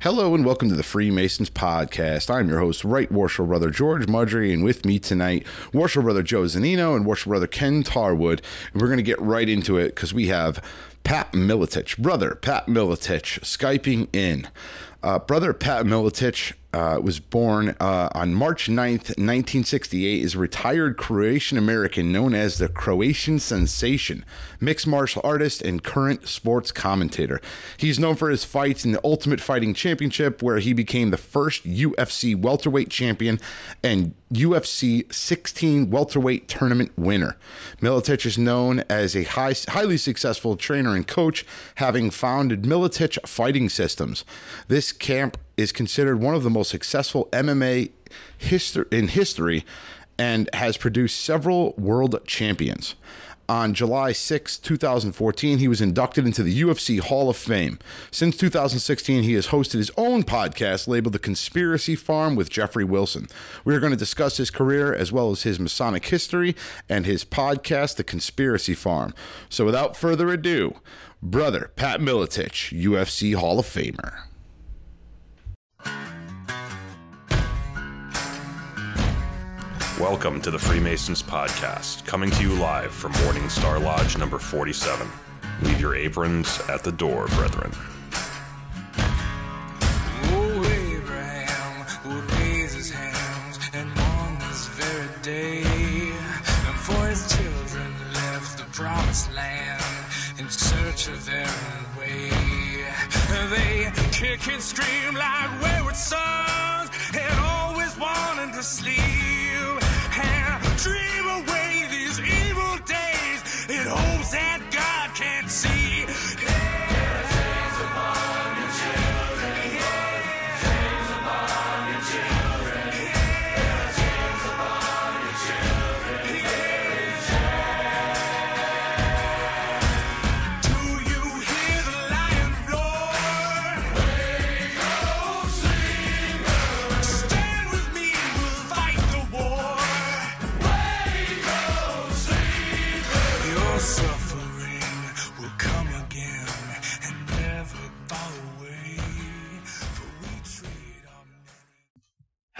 Hello and welcome to the Freemasons podcast. I'm your host, Right Worship Brother George Mudry, and with me tonight, Worship Brother Joe Zanino and Worship Brother Ken Tarwood. And we're going to get right into it because we have Pat Miletich, brother Pat Miletich, Skyping in. Uh, brother Pat Miletich uh, was born uh, on March 9th, 1968, is a retired Croatian American known as the Croatian Sensation, mixed martial artist, and current sports commentator. He's known for his fights in the Ultimate Fighting Championship, where he became the first UFC welterweight champion and UFC 16 welterweight tournament winner. Miletich is known as a high, highly successful trainer and coach, having founded Miletich Fighting Systems. This camp is considered one of the most successful MMA history in history and has produced several world champions. On July 6, 2014, he was inducted into the UFC Hall of Fame. Since 2016, he has hosted his own podcast labeled The Conspiracy Farm with Jeffrey Wilson. We are going to discuss his career as well as his Masonic history and his podcast, The Conspiracy Farm. So without further ado, brother Pat Miletich, UFC Hall of Famer. Welcome to the Freemasons Podcast, coming to you live from Morning Star Lodge number 47. Leave your aprons at the door, brethren. Oh, Abraham would raise his hands and on this very day, and for children left the promised land in search of their own way. They kick and scream like wayward sons, and always wanting to sleep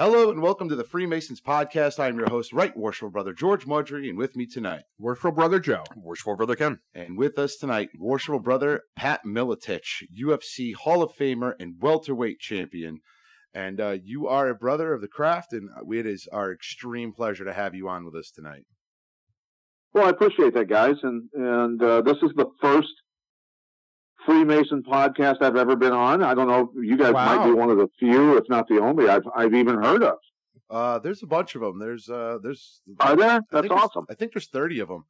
Hello and welcome to the Freemasons podcast. I am your host, Right Worshipful Brother George Mudry, and with me tonight, Worshipful Brother Joe. Worshipful Brother Ken. and with us tonight, Worshipful Brother Pat Miletich, UFC Hall of Famer and welterweight champion. And uh, you are a brother of the craft, and it is our extreme pleasure to have you on with us tonight. Well, I appreciate that, guys, and and uh, this is the first Freemason podcast I've ever been on. I don't know, you guys might be one of the few, if not the only, I've I've even heard of. Uh, there's a bunch of them. There's uh, there's Are there? I That's think there's- awesome. I think there's 30 of them.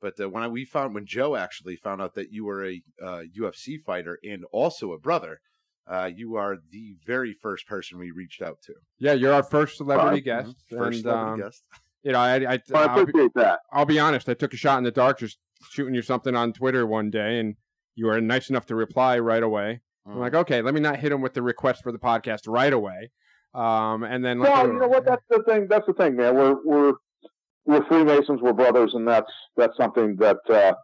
But uh, when I, we found when Joe actually found out that you were a uh, UFC fighter and also a brother, uh, you are the very first person we reached out to. Yeah, you're our first celebrity Right. guest. First and, celebrity um, guest. You know, I, I, Well, I I'll, be, appreciate that. I'll be honest. I took a shot in the dark, just shooting you something on Twitter one day, and you were nice enough to reply right away. I'm Mm. like, okay, let me not hit him with the request for the podcast right away. Um, and then like, Well, you know what? That's the thing. That's the thing, man. We're we're we're Freemasons. We're brothers, and that's that's something that uh,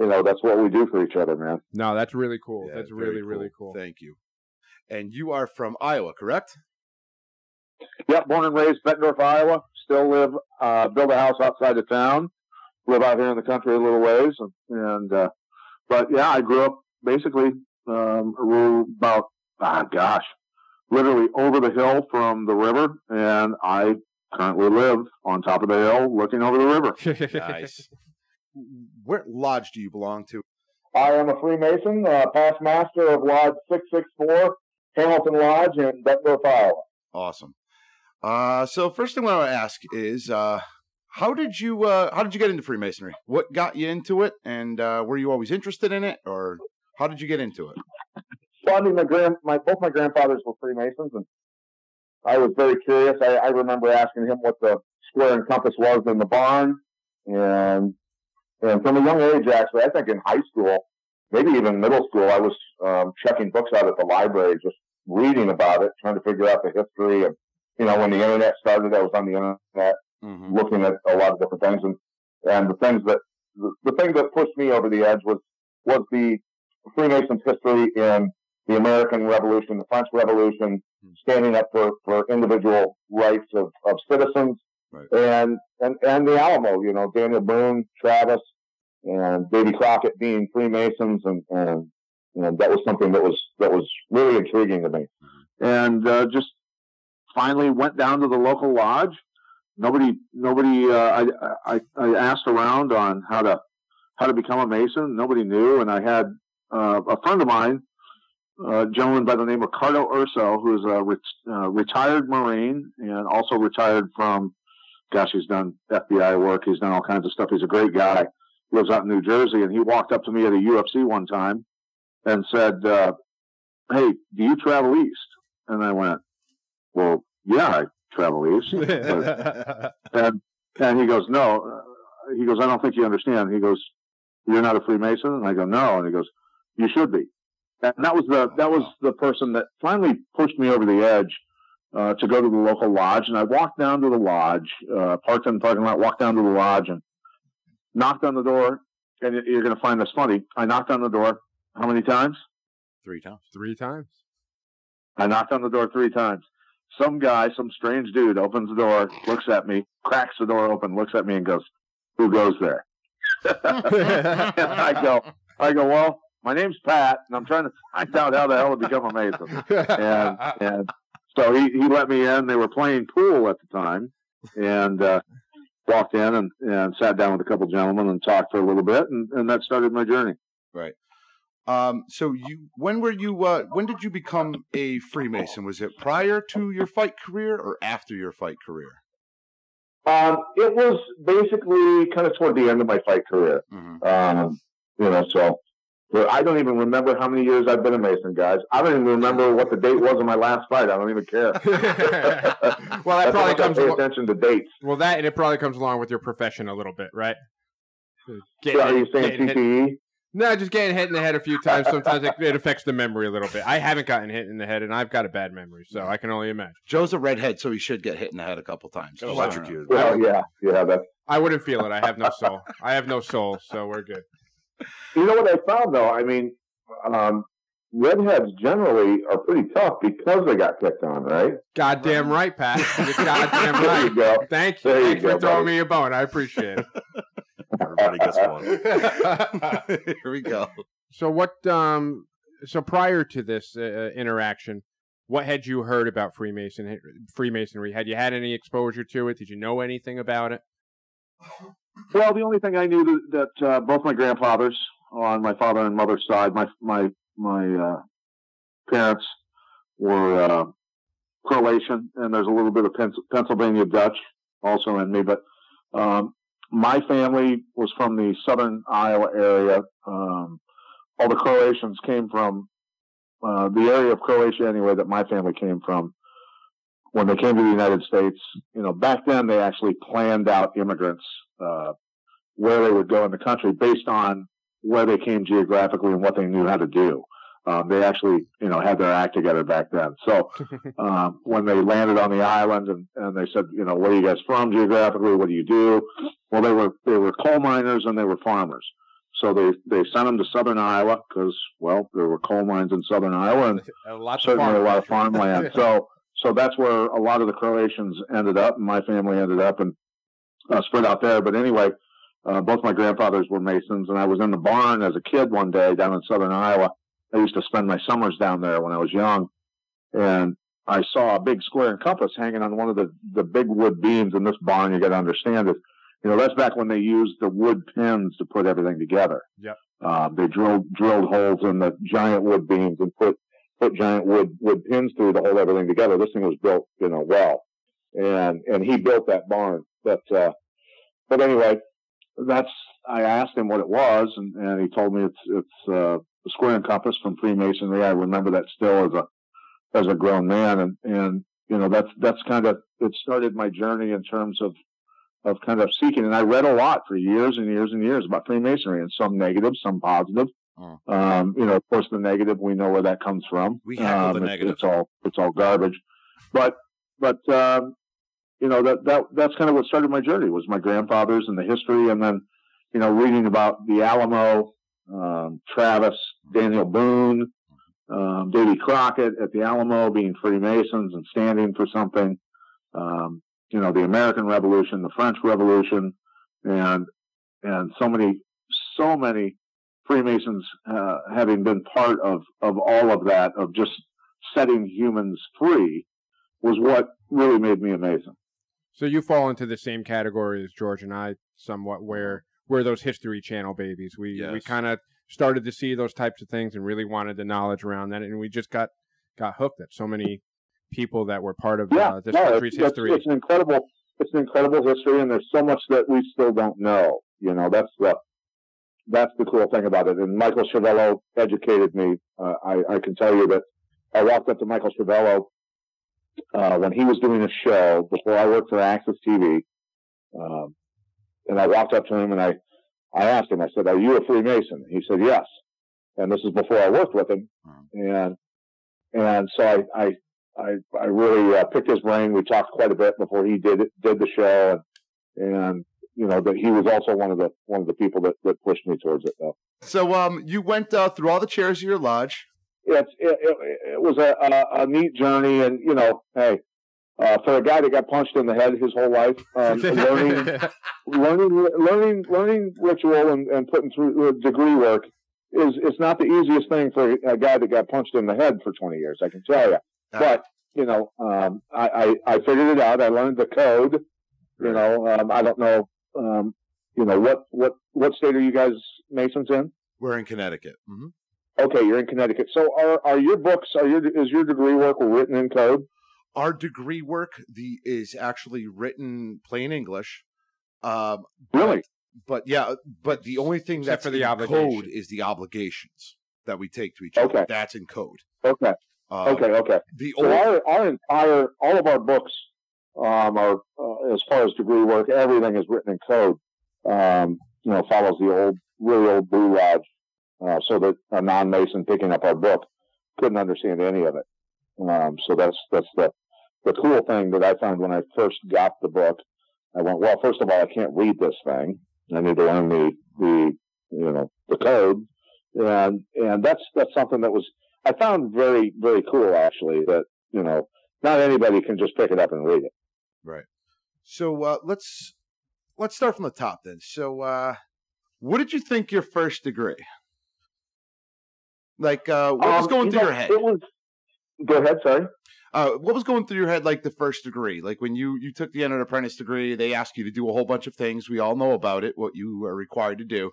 you know. That's what we do for each other, man. no, that's really cool. Yeah, that's very really really cool. Thank you. And you are from Iowa, correct? Yep, born and raised Bettendorf, Iowa. Still live, uh, build a house outside of town. Live out here in the country a little ways, and, and uh, but yeah, I grew up basically um, we're about ah gosh, literally over the hill from the river, and I currently live on top of the hill, looking over the river. Nice. Where lodge do you belong to? I am a Freemason, uh, past master of Lodge six six four, Hamilton Lodge in Bettendorf, Iowa. Awesome. Uh, so first thing I want to ask is, uh, how did you uh, how did you get into Freemasonry? What got you into it, and uh, were you always interested in it, or how did you get into it? Well, I mean, my grand, my both my grandfathers were Freemasons, and I was very curious. I, I remember asking him what the square and compass was in the barn, and and from a young age, actually, I think in high school, maybe even middle school, I was um, checking books out at the library, just reading about it, trying to figure out the history of, you know, when the internet started. I was on the internet Mm-hmm. looking at a lot of different things, and and the things that the, the thing that pushed me over the edge was was the Freemasons' history in the American Revolution, the French Revolution, standing up for, for individual rights of, of citizens, Right. and, and and the Alamo. You know, Daniel Boone, Travis, and Davy Crockett being Freemasons, and and that was something that was that was really intriguing to me. And uh, just finally went down to the local lodge. Nobody, nobody. Uh, I, I I asked around on how to how to become a Mason. Nobody knew, and I had uh, a friend of mine, a gentleman by the name of Cardo Urso, who's a re- uh, retired Marine and also retired from. Gosh, he's done FBI work. He's done all kinds of stuff. He's a great guy. Lives out in New Jersey, and he walked up to me at a UFC one time and said, uh, "Hey, do you travel east?" And I went, "Well, yeah, I travel east." But- and and he goes, "No." Uh, he goes, "I don't think you understand." He goes, "You're not a Freemason?" And I go, "No." And he goes, "You should be." And that was the that was the person that finally pushed me over the edge uh, to go to the local lodge. And I walked down to the lodge, uh, parked in the parking lot, walked down to the lodge, and knocked on the door. And you're going to find this funny. I knocked on the door how many times? Three times. Three times. I knocked on the door three times. Some guy, some strange dude, opens the door, looks at me, cracks the door open, looks at me, and goes, "Who goes there?" and I go, I go, well, my name's Pat, and I'm trying to find out how the hell to become a Mason. And and so he he let me in. They were playing pool at the time, and uh, walked in and, and sat down with a couple gentlemen and talked for a little bit, and, and that started my journey. Um, so you, when were you, uh, when did you become a Freemason? Was it prior to your fight career or after your fight career? Um, it was basically kind of toward the end of my fight career. Mhm. Um, you know, so I don't even remember how many years I've been a Mason, guys. I don't even remember what the date was of my last fight. I don't even care. well, that probably I comes. pay Al- attention to dates. well, that and it probably comes along with your profession a little bit, right? Getting Yeah, are you saying CTE? No, just getting hit in the head a few times. Sometimes it, it affects the memory a little bit. I haven't gotten hit in the head, and I've got a bad memory, so I can only imagine. Joe's a redhead, so he should get hit in the head a couple times. Got Just so you know. electrocuted. Well, yeah, yeah. That's I wouldn't feel it. I have no soul. I have no soul, so we're good. you know what I found though. I mean, um, redheads generally are pretty tough because they got picked on, right? Goddamn right, Pat. You're goddamn There right. you go. Thank you. There you Thanks for throwing buddy. me a bone. I appreciate it. Everybody gets one. Here we go. so what? Um. So prior to this uh, interaction, what had you heard about Freemason Freemasonry? Had you had any exposure to it? Did you know anything about it? Well, the only thing I knew that, that uh, both my grandfathers on my father and mother's side, my my my uh, parents were uh, Croatian, and there's a little bit of Pens- Pennsylvania Dutch also in me. But um, my family was from the southern Iowa area. Um, all the Croatians came from uh, the area of Croatia, anyway, that my family came from. When they came to the United States, you know, back then they actually planned out immigrants uh, where they would go in the country based on where they came geographically and what they knew how to do. Um, they actually, you know, had their act together back then. So um, when they landed on the island and, and they said, you know, where are you guys from geographically? What do you do? Well, they were they were coal miners and they were farmers. So they they sent them to southern Iowa because well, there were coal mines in southern Iowa and lots certainly of a lot of farm farmland. So so that's where a lot of the Croatians ended up, and my family ended up and uh, spread out there. But anyway, uh, both my grandfathers were Masons, and I was in the barn as a kid one day down in southern Iowa. I used to spend my summers down there when I was young, and I saw a big square and compass hanging on one of the the big wood beams in this barn. You got to understand it. You know, that's back when they used the wood pins to put everything together. Yep. Uh, they drilled drilled holes in the giant wood beams and put put giant wood wood pins through to hold everything together. This thing was built, you know, well, and and he built that barn. But uh, but anyway, that's I asked him what it was, and, and he told me it's it's uh, a square and compass from Freemasonry. I remember that still as a as a grown man, and and you know that's that's kind of it started my journey in terms of of kind of seeking. And I read a lot for years and years and years about Freemasonry, and some negative, some positive. Oh. Um, you know, of course, the negative we know where that comes from. We the Um, it's- negative. It's all it's all garbage. But but um, you know that that that's kind of what started my journey was my grandfathers and the history, and then you know reading about the Alamo, um, Travis, Daniel Boone, um, Davy Crockett at the Alamo being Freemasons and standing for something. Um, you know, the American Revolution, the French Revolution, and and so many, so many Freemasons uh, having been part of of all of that of just setting humans free was what really made me a Mason. So you fall into the same category as George and I, somewhat where we're those History Channel babies. We we kind of started to see those types of things and really wanted the knowledge around that, and we just got got hooked at so many people that were part of Yeah, uh, this no, country's it's, it's- history. It's an incredible, it's an incredible history, and there's so much that we still don't know. You know, that's the that's the cool thing about it. And Michael Schiavello educated me. Uh, I, I can tell you that I walked up to Michael Schiavello uh, when he was doing a show before I worked for AXS TV, um, and I walked up to him and I I asked him. I said, "Are you a Freemason?" He said, "Yes." And this is before I worked with him, and and so I I I, I really uh, picked his brain. We talked quite a bit before he did did the show, and, and you know that he was also one of the one of the people that, that pushed me towards it. Though So um, you went uh, through all the chairs of your lodge. it's it, it, it was a, a a neat journey, and you know, hey, uh, for a guy that got punched in the head his whole life, um, learning learning learning learning ritual and, and putting through uh, degree work is it's not the easiest thing for a guy that got punched in the head for 20 years. I can tell you. But you know, um, I, I I figured it out. I learned the code. You know, um, I don't know. Um, you know what what what state are you guys Masons in? We're in Connecticut. hmm Okay, you're in Connecticut. So are are your books? Are your is your degree work written in code? Our degree work the is actually written plain English. Um, Really? but yeah, but the only thing Except that's for the in code is the obligations that we take to each other. Okay. That's in code. Okay. Um, Okay. Okay. The So only our our entire all of our books um, are uh, as far as degree work, everything is written in code. Um, you know, follows the old, really old Blue Lodge, uh, so that a non-Mason picking up our book couldn't understand any of it. Um, so that's that's the the cool thing that I found when I first got the book. I went, well, first of all, I can't read this thing. I need to learn the the you know the code, and and that's that's something that was I found very very cool actually that you know not anybody can just pick it up and read it. Right. So uh, let's let's start from the top then. So, uh, what did you think your first degree? Like, uh, what was Um, going you through know, your head? It was. Go ahead. Sorry. Uh, what was going through your head like the first degree? Like when you you took the entered apprentice degree, they asked you to do a whole bunch of things. We all know about it. What you are required to do.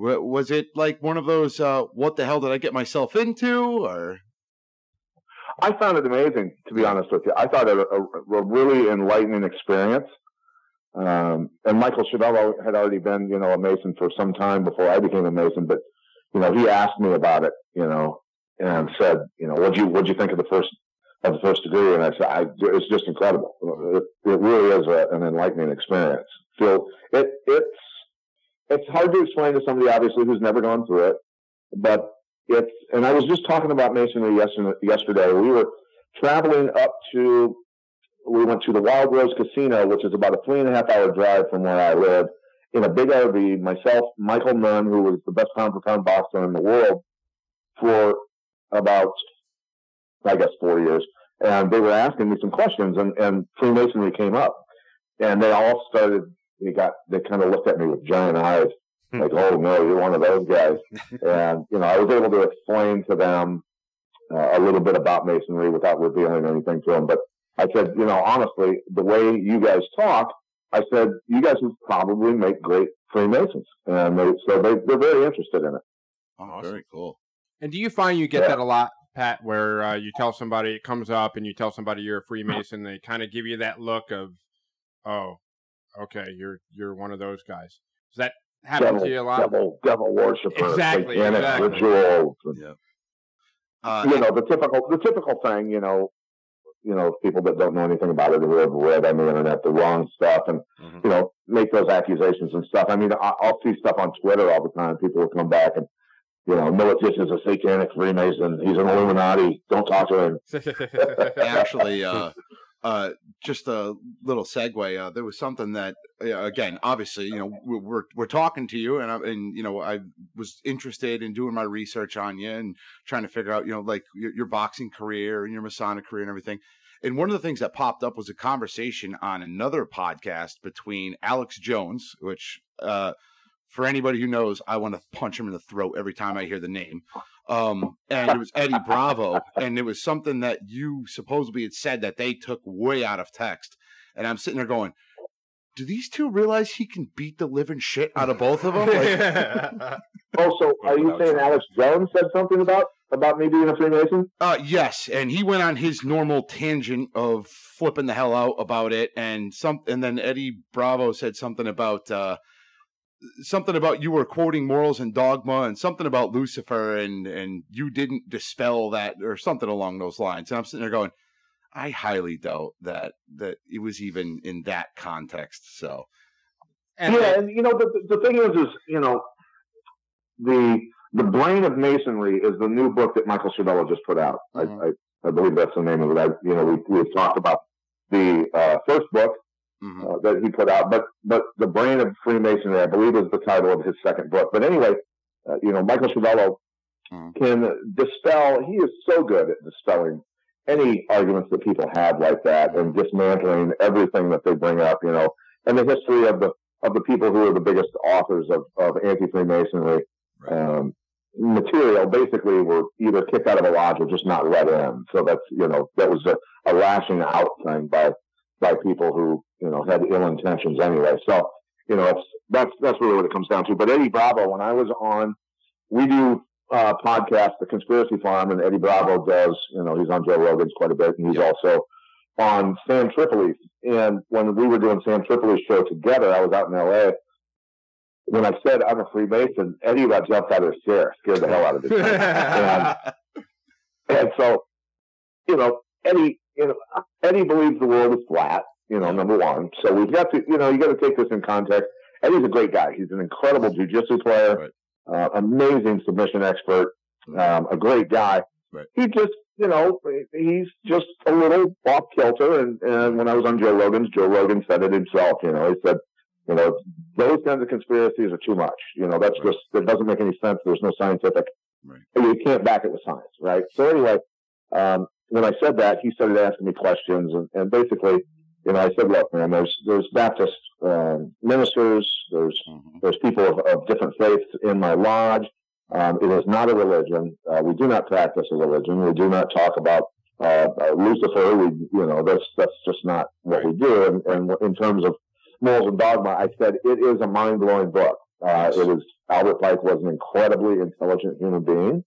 Wa- Was it like one of those? Uh, what the hell did I get myself into? Or I found it amazing, to be honest with you. I thought it a, a, really enlightening experience. Um, and Michael Schiavello had already been, you know, a Mason for some time before I became a Mason, but, you know, he asked me about it, you know, and said, you know, what'd you, what'd you think of the first, of the first degree? And I said, I, it's just incredible. It, it really is a, an enlightening experience. Feel it, it's, it's hard to explain to somebody, obviously, who's never gone through it, but it's and I was just talking about masonry yesterday. Yesterday, we were traveling up to. We went to the Wild Rose Casino, which is about a three and a half hour drive from where I live, in a big RV. Myself, Michael Nunn, who was the best pound for pound boxer in the world for about, I guess, four years, and they were asking me some questions, and and Freemasonry came up, and they all started. They got. They kind of looked at me with giant eyes like, oh no, you're one of those guys. and you know, I was able to explain to them uh, a little bit about masonry without revealing anything to them. But I said, you know, honestly, the way you guys talk, I said, you guys would probably make great Freemasons, and they, so they, they're very interested in it. oh, very cool. And do you find you get Yeah. that a lot, Pat, where uh, you tell somebody it comes up and you tell somebody you're a Freemason, they kind of give you that look of, oh, okay, you're you're one of those guys. Does that happen Devil, to you a lot? devil, devil worshiper, Exactly, satanic exactly. rituals, and, Yeah. Uh, you know, the typical, the typical thing, you know, you know, people that don't know anything about it who have read on the internet the wrong stuff and, Mhm. you know, make those accusations and stuff. I mean, I, I'll see stuff on Twitter all the time. People will come back and, you know, Miletich is a satanic Freemason. He's an Illuminati. Don't talk to him. actually, uh, uh, just a little segue. Uh, there was something that, uh, again, obviously, you know, we- we're we're talking to you, and I, and you know, I was interested in doing my research on you and trying to figure out, you know, like your, your boxing career and your Masonic career and everything. And one of the things that popped up was a conversation on another podcast between Alex Jones, which, uh, for anybody who knows, I want to punch him in the throat every time I hear the name. Um, and it was Eddie Bravo, and it was something that you supposedly had said that they took way out of text. And I'm sitting there going, do these two realize he can beat the living shit out of both of them? Like, Oh, so are you saying. Alex Jones said something about about me being a Freemason? Uh, yes, and he went on his normal tangent of flipping the hell out about it, and some, and then Eddie Bravo said something about uh, something about you were quoting morals and dogma, and something about Lucifer, and and you didn't dispel that or something along those lines. And I'm sitting there going, I highly doubt that that it was even in that context. So And yeah, and you know the the thing is, is you know the the brain of masonry is the new book that Michael Schiavello just put out. Mhm. I, I I believe that's the name of it. I, you know, we we've talked about the uh, first book mhm. uh, that he put out, but but the brain of Freemasonry, I believe, is the title of his second book. But anyway, uh, you know, Michael Schiavello Mhm. can dispel. He is so good at dispelling any arguments that people have like that and dismantling everything that they bring up. You know, and the history of the of the people who are the biggest authors of of anti Freemasonry Right. um, material basically were either kicked out of a lodge or just not let in. So that's you know that was a, a lashing out thing by by people who you know had ill intentions anyway. So you know it's that's that's really what it comes down to. But Eddie Bravo, when I was on, we do uh, podcast, The Conspiracy Farm, and Eddie Bravo does. You know he's on Joe Rogan's quite a bit, and he's also on Sam Tripoli's. And when we were doing Sam Tripoli's show together, I was out in L.A. When I said I'm a Freemason, Eddie got jumped out of his chair, scared the hell out of his and, and so, you know, Eddie, you know, Eddie believes the world is flat. You know, number one. So we've got to, you know, you got to take this in context. Eddie's a great guy. He's an incredible jujitsu player, uh, amazing submission expert, um, a great guy. Right. He just, you know, he's just a little off kilter. And, and when I was on Joe Rogan's, Joe Rogan said it himself. You know, he said, you know, those kinds of conspiracies are too much. You know, that's Right. just, it doesn't make any sense. There's no scientific Right. you can't back it with science, right? So anyway, um, when I said that, he started asking me questions, and, and basically, you know, I said, "Look, man, there's there's Baptist um, ministers, there's Mhm. there's people of, of different faiths in my lodge. Um, it is not a religion. Uh, we do not practice a religion. We do not talk about uh, uh, Lucifer. We, you know, that's that's just not what we do. And, and in terms of morals and dogma, I said it is a mind blowing book. Uh, it is Albert Pike was an incredibly intelligent human being.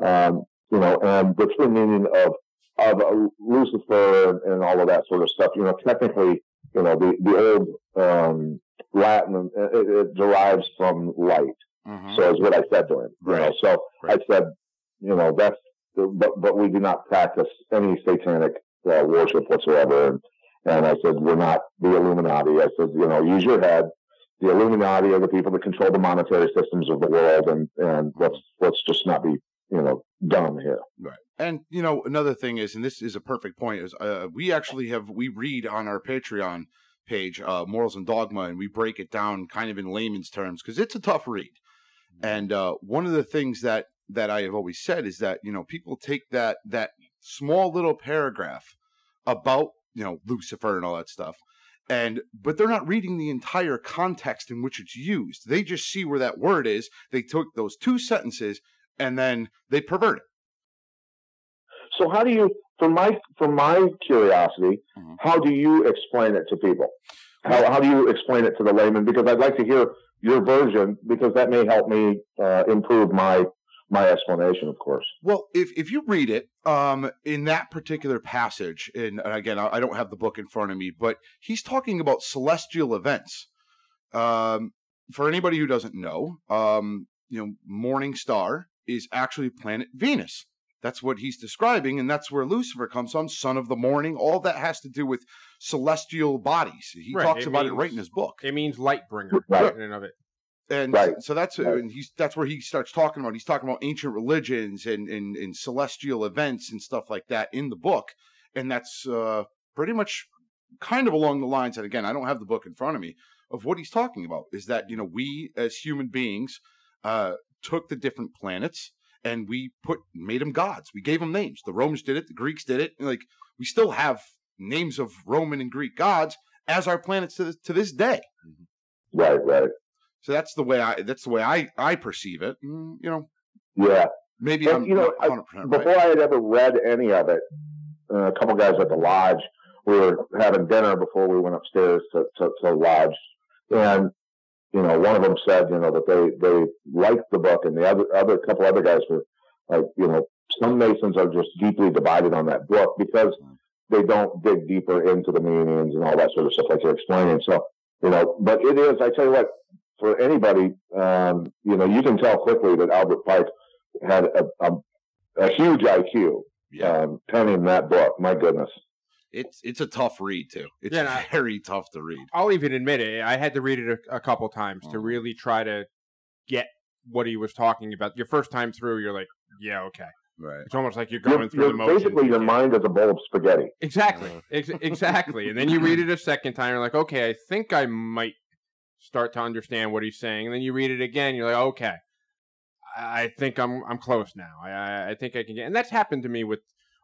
Um, you know, and the true meaning of of uh, Lucifer and, all of that sort of stuff. You know, technically, you know, the the old um, Latin uh, it, it derives from light. Mhm. So is what I said to him. You know, so Right. I said, you know, that's but but we do not practice any satanic uh, worship whatsoever. And, and I said, we're not the Illuminati. I said, you know, use your head. The Illuminati are the people that control the monetary systems of the world, and and let's let's just not be you know dumb here. Right. And you know, another thing is, and this is a perfect point, is uh, we actually have we read on our Patreon page, uh, Morals and Dogma, and we break it down kind of in layman's terms because it's a tough read. And uh, one of the things that that I have always said is that you know people take that that small little paragraph about you know Lucifer and all that stuff, and but they're not reading the entire context in which it's used. They just see where that word is. They took those two sentences and then they pervert it. So how do you, for my for my curiosity, Mhm. how do you explain it to people? How how do you explain it to the layman? Because I'd like to hear your version because that may help me uh, improve my my explanation, of course. Well, if if you read it, um, in that particular passage, and, and again, I, I don't have the book in front of me, but he's talking about celestial events. Um, for anybody who doesn't know, um, you know, Morning Star is actually planet Venus. That's what he's describing, and that's where Lucifer comes from, son of the morning. All that has to do with celestial bodies. He Right, talks it about it right in his book. It means light bringer Right. in and of it. And Right. so that's Right. and he's that's where he starts talking about. He's talking about ancient religions and, and and celestial events and stuff like that in the book, and that's uh, pretty much kind of along the lines and again i don't have the book in front of me of what he's talking about is that you know we as human beings uh took the different planets and we put made them gods we gave them names the romans did it the greeks did it and, like we still have names of roman and greek gods as our planets to this, to this day Right, right. so that's the way i that's the way i i perceive it Mm, you know Yeah. maybe And, i'm you know, I- 100% right Before I had ever read any of it, uh, a couple guys at the lodge, we were having dinner before we went upstairs to, to, to lodge. And, you know, one of them said, you know, that they, they liked the book and the other, other couple other guys were like, you know, some Masons are just deeply divided on that book because they don't dig deeper into the meanings and all that sort of stuff like you're explaining. So, you know, but it is, I tell you what, for anybody, um, you know, you can tell quickly that Albert Pike had a, a, a huge IQ yeah um, penning that book. My goodness. It's it's a tough read too it's Yeah, and I- very tough to read I'll even admit it. I had to read it a, a couple times to Mhm. really try to get what he was talking about. Your first time through, you're like, yeah, okay. right It's almost like you're You're- going through you're- the motions. basically, your mind is a bowl of spaghetti. Exactly. Ex- exactly. And then you read it a second time. You're like, okay, I think I might start to understand what he's saying. And then you read it again. You're like, okay, I I think I'm I'm close now. I I, I think I can get. And that's happened to me with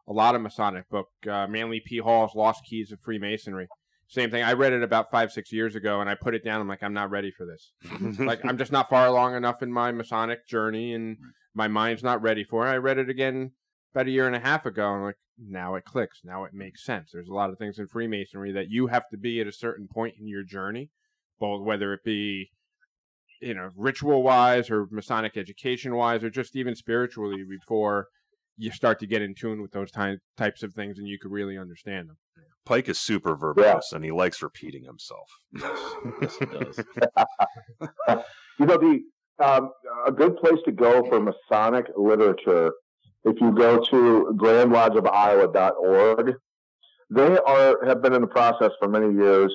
a lot of Masonic book. Uh, Manly P. Hall's Lost Keys of Freemasonry. Same thing. I read it about five six years ago, and I put it down. I'm like, I'm not ready for this. like I'm just not far along enough in my Masonic journey, and my mind's not ready for it. I read it again about a year and a half ago, and I'm like, now it clicks. Now it makes sense. There's a lot of things in Freemasonry that you have to be at a certain point in your journey, both whether it be you know ritual wise or Masonic education wise, or just even spiritually before you start to get in tune with those ty- types of things and you could really understand them. Pike is super verbose and he likes repeating himself. yes, it does. You know, the um, a good place to go for Masonic literature, if you go to grandlodgeofiowa.org, they are have been in the process for many years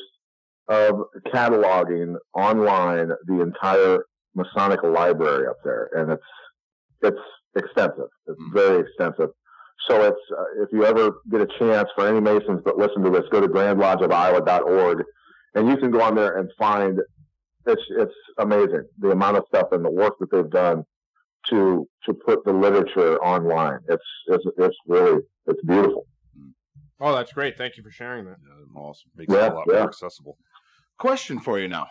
of cataloging online the entire Masonic library up there, and it's it's extensive. It's very extensive. So it's uh, if you ever get a chance for any Masons that listen to this, go to grandlodgeofiowa.org, and you can go on there and find it's it's amazing the amount of stuff and the work that they've done to to put the literature online. It's it's it's really it's beautiful. Oh, that's great. Thank you for sharing that. Yeah, awesome. Makes Yeah, it a lot yeah. more accessible. Question for you now.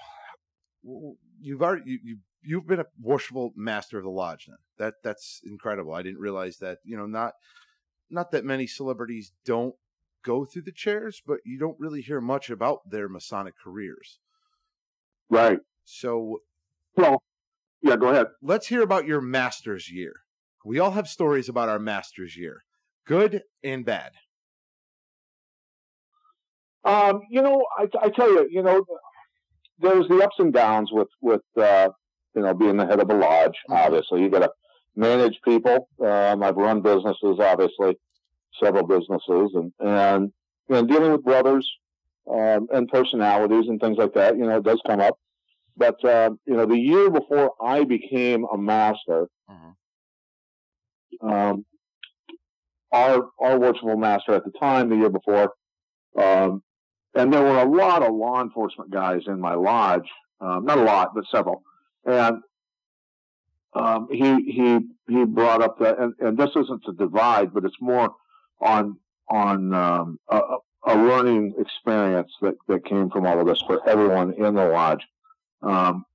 You've already you, you you've been a worshipful master of the lodge. Then that that's incredible. I didn't realize that. You know, not not that many celebrities don't go through the chairs, but you don't really hear much about their Masonic careers. Right. So Well, yeah. Go ahead. let's hear about your master's year. We all have stories about our master's year, good and bad. Um, you know, I, I tell you, you know, there's the ups and downs with with uh, you know being the head of a lodge. Obviously, you got to manage people. Um, I've run businesses, obviously, several businesses, and and and dealing with brothers um, and personalities and things like that. You know, it does come up. But uh, you know, the year before I became a master, um, our our worshipful master at the time, the year before, um, and there were a lot of law enforcement guys in my lodge. Um, not a lot, but several. And um, he he he brought up that, and, and this isn't to divide, but it's more on on um, a, a learning experience that that came from all of this for everyone in the lodge. Um,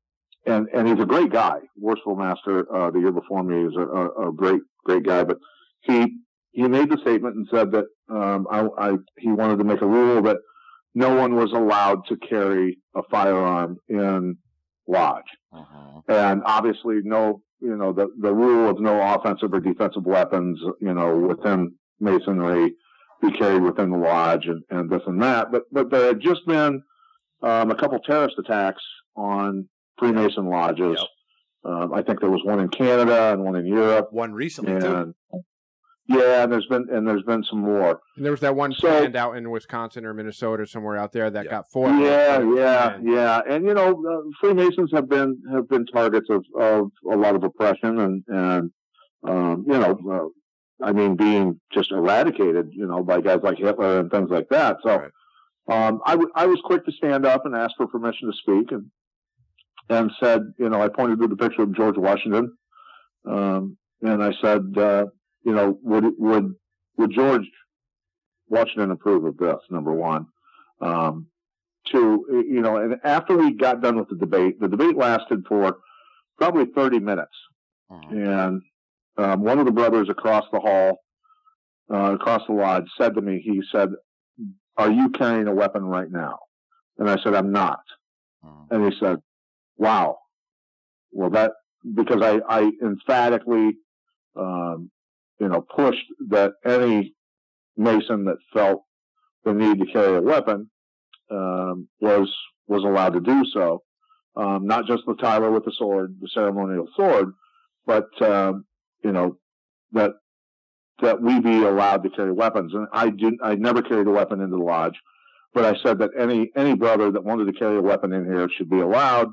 and and he's a great guy, worshipful master. Uh, the year before me is a, a, a great great guy, but he he made the statement and said that um, I, I he wanted to make a rule that no one was allowed to carry a firearm in lodge, and obviously no you know the the rule of no offensive or defensive weapons you know within masonry be carried within the lodge and, and this and that, but but there had just been um, a couple terrorist attacks on Freemason lodges. Um, I think there was one in Canada and one in Europe. One recently too. And yeah, and there's been and there's been some more. And there was that one So- planned out in Wisconsin or Minnesota somewhere out there that Yeah. got four. Yeah, yeah, And- yeah. And you know, uh, Freemasons have been have been targets of, of a lot of oppression and and um, you know I mean, being just eradicated, you know, by guys like Hitler and things like that. So, Right. um, I, w- I was quick to stand up and ask for permission to speak and, and said, you know, I pointed to the picture of George Washington. Um, and I said, uh, you know, would, would, would George Washington approve of this? Number one. Um, two, you know, and after we got done with the debate, the debate lasted for probably 30 minutes Mhm. and um, one of the brothers across the hall, uh, across the lodge, said to me, he said, "Are you carrying a weapon right now?" And I said, "I'm not." Mhm. And he said, "Wow, well that because I, I emphatically, um, you know, pushed that any Mason that felt the need to carry a weapon um, was was allowed to do so. Um, not just the Tyler with the sword, the ceremonial sword, but um, you know that that we be allowed to carry weapons. And I didn't. I never carried a weapon into the lodge, but I said that any any brother that wanted to carry a weapon in here should be allowed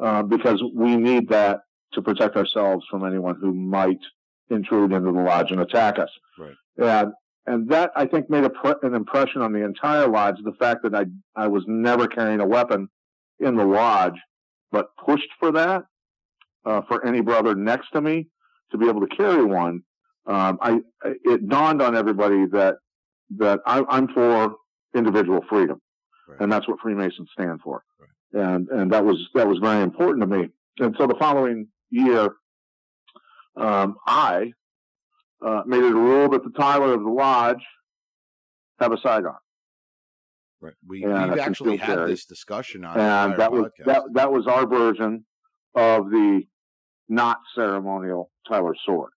uh, because we need that to protect ourselves from anyone who might intrude into the lodge and attack us. Right. And and that I think made a an impression on the entire lodge. The fact that I I was never carrying a weapon in the lodge, but pushed for that uh, for any brother next to me to be able to carry one. Um, I it dawned on everybody that that I, I'm for individual freedom, Right. and that's what Freemasons stand for. And and that was that was very important to me. And so the following year, um, I uh, made it a rule that the Tyler of the lodge have a sidearm. Right. We, we've actually had carry. this discussion on and our that was podcast. that that was our version of the not ceremonial Tyler sword.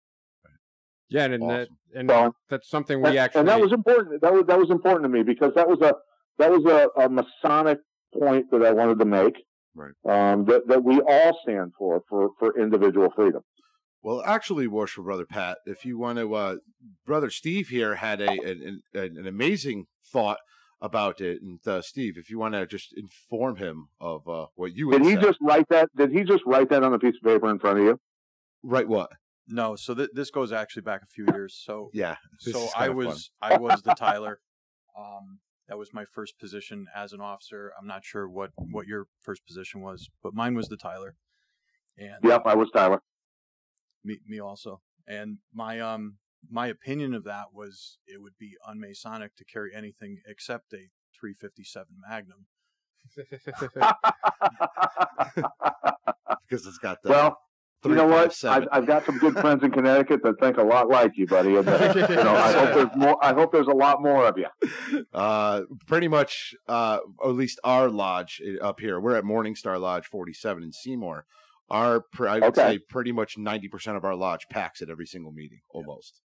Yeah, and, and that, and So- that's something we and, actually. and that was important. That was that was important to me because that was a that was a, a Masonic point that I wanted to make. Right. Um, that that we all stand for for for individual freedom. Well, actually, worship brother Pat, if you want to, uh, brother Steve here had a an, an, an amazing thought about it, and uh, Steve, if you want to just inform him of uh, what you would Did he say. just write that? Did he just write that on a piece of paper in front of you? Write what? No, so th- this goes actually back a few years. So Yeah. so I was I was the Tyler. Um, that was my first position as an officer. I'm not sure what what your first position was, but mine was the Tyler. And Yep, I was Tyler. Me me also. And my um my opinion of that was it would be unmasonic to carry anything except a 357 Magnum. because it's got the well, you know what? I've, I've got some good friends in Connecticut that think a lot like you, buddy. And uh, you know, I hope there's more. I hope there's a lot more of you. uh, pretty much, uh, at least our lodge uh, up here. We're at Morningstar Lodge 47 in Seymour. Our, pr- I would Okay. say, pretty much 90% of our lodge packs at every single meeting, almost.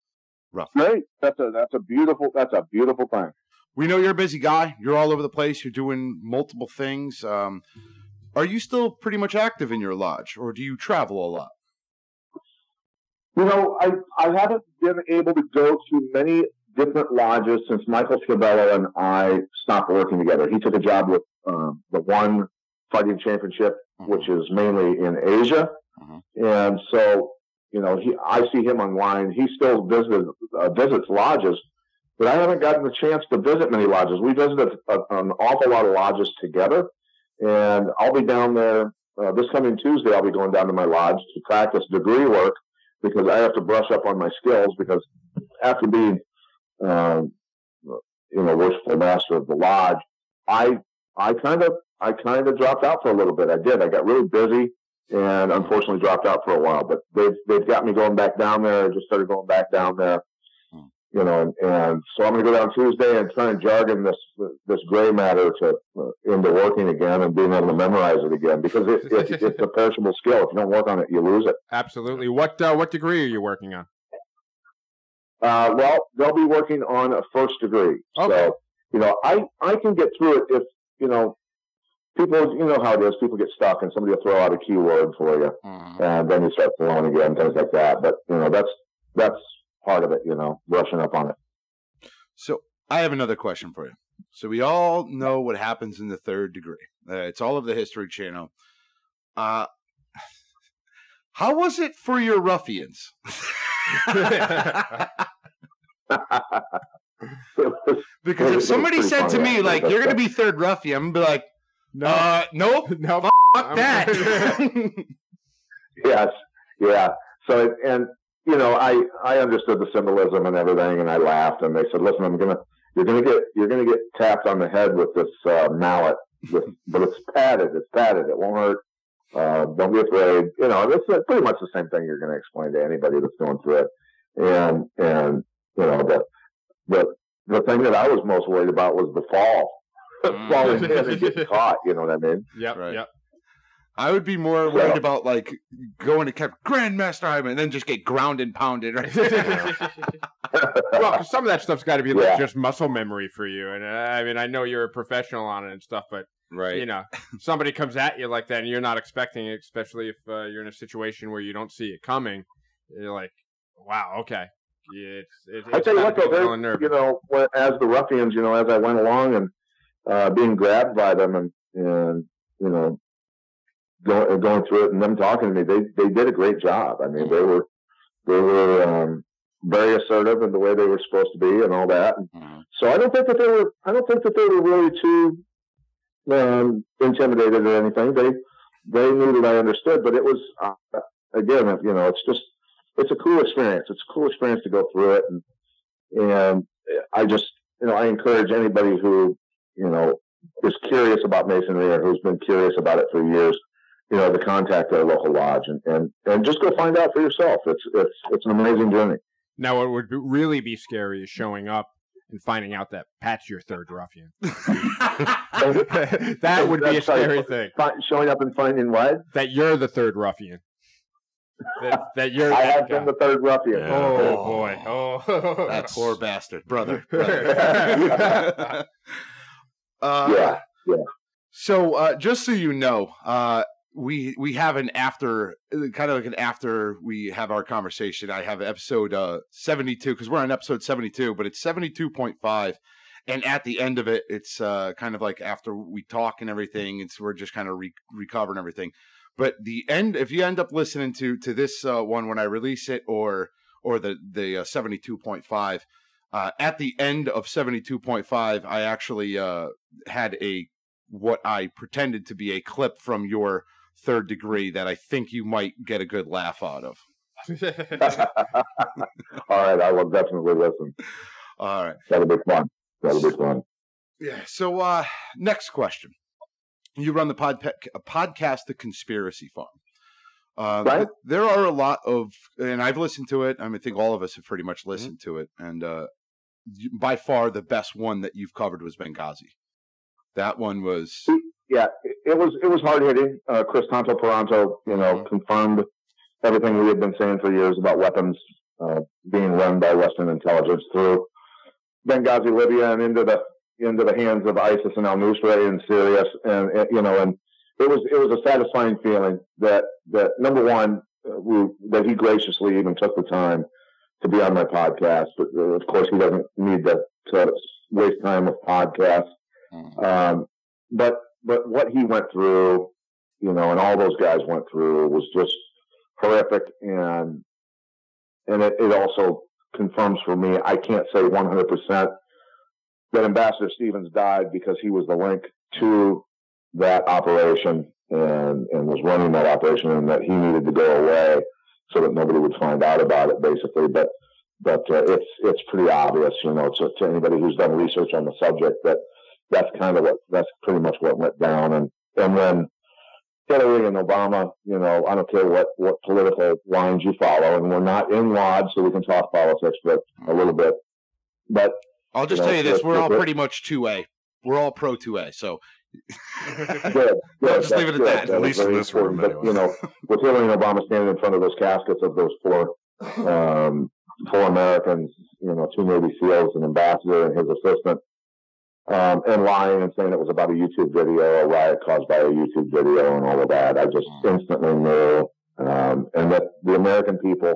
Rough. Great. That's a that's a beautiful that's a beautiful thing. We know you're a busy guy. You're all over the place. You're doing multiple things. Um, are you still pretty much active in your lodge, or do you travel a lot? You know, I I haven't been able to go to many different lodges since Michael Schiavello and I stopped working together. He took a job with um, the One Fighting Championship, which is mainly in Asia, Mhm. and so you know he I see him online. He still visits uh, visits lodges, but I haven't gotten the chance to visit many lodges. We visited a, an awful lot of lodges together, and I'll be down there uh, this coming Tuesday. I'll be going down to my lodge to practice degree work because I have to brush up on my skills because after being, um, you know, worshipful master of the lodge, I, I kind of, I kind of dropped out for a little bit. I did. I got really busy and unfortunately dropped out for a while, but they've, they've got me going back down there. I just started going back down there, Hmm. you know, and, and so I'm going to go down Tuesday and try and jargon this, this gray matter to, uh, into working again and being able to memorize it again because it, it, it's a perishable skill. If you don't work on it, you lose it. Absolutely. What uh, what degree are you working on? Uh, well, they'll be working on a first degree. Okay. So, you know, I, I can get through it if, you know, people, you know how it is. People get stuck and somebody will throw out a keyword for you Mhm. and then you start flowing again, things like that. But, you know, that's, that's part of it, you know, brushing up on it. So I have another question for you. So we all know what happens in the third degree. Uh, it's all of the History Channel. Uh, how was it for your ruffians? Because if somebody said to me, like, you're going to be third ruffian, I'm going to be like, No, uh, nope, no, fuck I'm- that. yes, yeah. So it- and you know, I I understood the symbolism and everything, and I laughed. And they said, "Listen, I'm gonna you're gonna get you're gonna get tapped on the head with this uh, mallet, with, but it's padded. It's padded. It won't hurt. Uh, don't be afraid. You know, it's uh, pretty much the same thing you're going to explain to anybody that's going through it. And and you know the the the thing that I was most worried about was the fall, Mm. falling in and getting caught. You know what I mean? Yep, Right. yep. I would be more worried about, like, going to Cap- Grandmaster Hyman and then just get ground and pounded right there. well, 'cause some of that stuff's got to be like Yeah. just muscle memory for you. And uh, I mean, I know you're a professional on it and stuff, but right. you know, somebody comes at you like that, and you're not expecting it, especially if uh, you're in a situation where you don't see it coming. You're like, wow, okay. Yeah, it's, it, I tell you what, though, be a little they, nervous. you know, as the ruffians, you know, as I went along and uh, being grabbed by them and and you know, going going through it and them talking to me, they they did a great job. I mean, they were they were um, very assertive in the way they were supposed to be and all that. Mhm. so I don't think that they were I don't think that they were really too um, intimidated or anything. They they knew that I understood, but it was uh, again, you know, it's just it's a cool experience. It's a cool experience to go through it, and and I just you know I encourage anybody who you know is curious about masonry or who's been curious about it for years, you know, to contact their local lodge and and, and just go find out for yourself. It's it's it's an amazing journey. Now, what would really be scary is showing up and finding out that Pat's your third ruffian. that would be a That's right. scary thing. Showing up and finding what? That you're the third ruffian. That, that you're. I that have guy. been the third ruffian. Yeah. Oh, Oh. boy! Oh, That's- Poor bastard. Brother. brother. uh, Yeah, yeah. So, uh, just so you know, uh, we we have an after, kind of like an after we have our conversation. I have episode uh, seventy two because we're on episode seventy two, but it's seventy two point five, and at the end of it, it's uh, kind of like after we talk and everything. It's we're just kind of re- recovering everything. But the end, if you end up listening to to this uh, one when I release it, or or the the uh, seventy two point five. Uh, at the end of 72.5, I actually uh, had a what I pretended to be a clip from your third degree that I think you might get a good laugh out of. All right, I will definitely listen. All right. That'll be fun. That'll be fun. Yeah. So, uh, next question. You run the pod- podcast, The Conspiracy Farm. Uh, Right. there are a lot of, and I've listened to it. I mean, I think all of us have pretty much listened to it. And uh, by far, the best one that you've covered was Benghazi. That one was. Yeah, it, was it was hard hitting. Uh, Kris Tanto Paronto, you know, Mhm. confirmed everything we had been saying for years about weapons uh, being run by Western intelligence through Benghazi, Libya, and into the into the hands of ISIS and Al Nusra in Syria, and, and you know, and it was it was a satisfying feeling that that number one, uh, we, that he graciously even took the time to be on my podcast. But uh, of course, he doesn't need to, to waste time with podcasts. Mhm. Um, but but what he went through, you know, and all those guys went through was just horrific, and and it, it also confirms for me. I can't say 100 percent that Ambassador Stevens died because he was the link to that operation and and was running that operation, and that he needed to go away so that nobody would find out about it, basically. But but uh, it's it's pretty obvious, you know, to, to anybody who's done research on the subject that that's kind of what that's pretty much what went down. And and then Hillary and Obama, you know, I don't care what what political lines you follow, and we're not in lodge, so we can talk politics, but a little bit. But I'll just you know, tell you this: we're all pretty much two A. We're all pro two A. So good, good. just leave it at good. that, at least in this room. But, anyway. you know, with Hillary and Obama standing in front of those caskets of those four um, four Americans, you know, two Navy SEALs, an ambassador and his assistant, um, and lying and saying it was about a YouTube video, a riot caused by a YouTube video, and all of that. I just instantly knew, um, and that the American people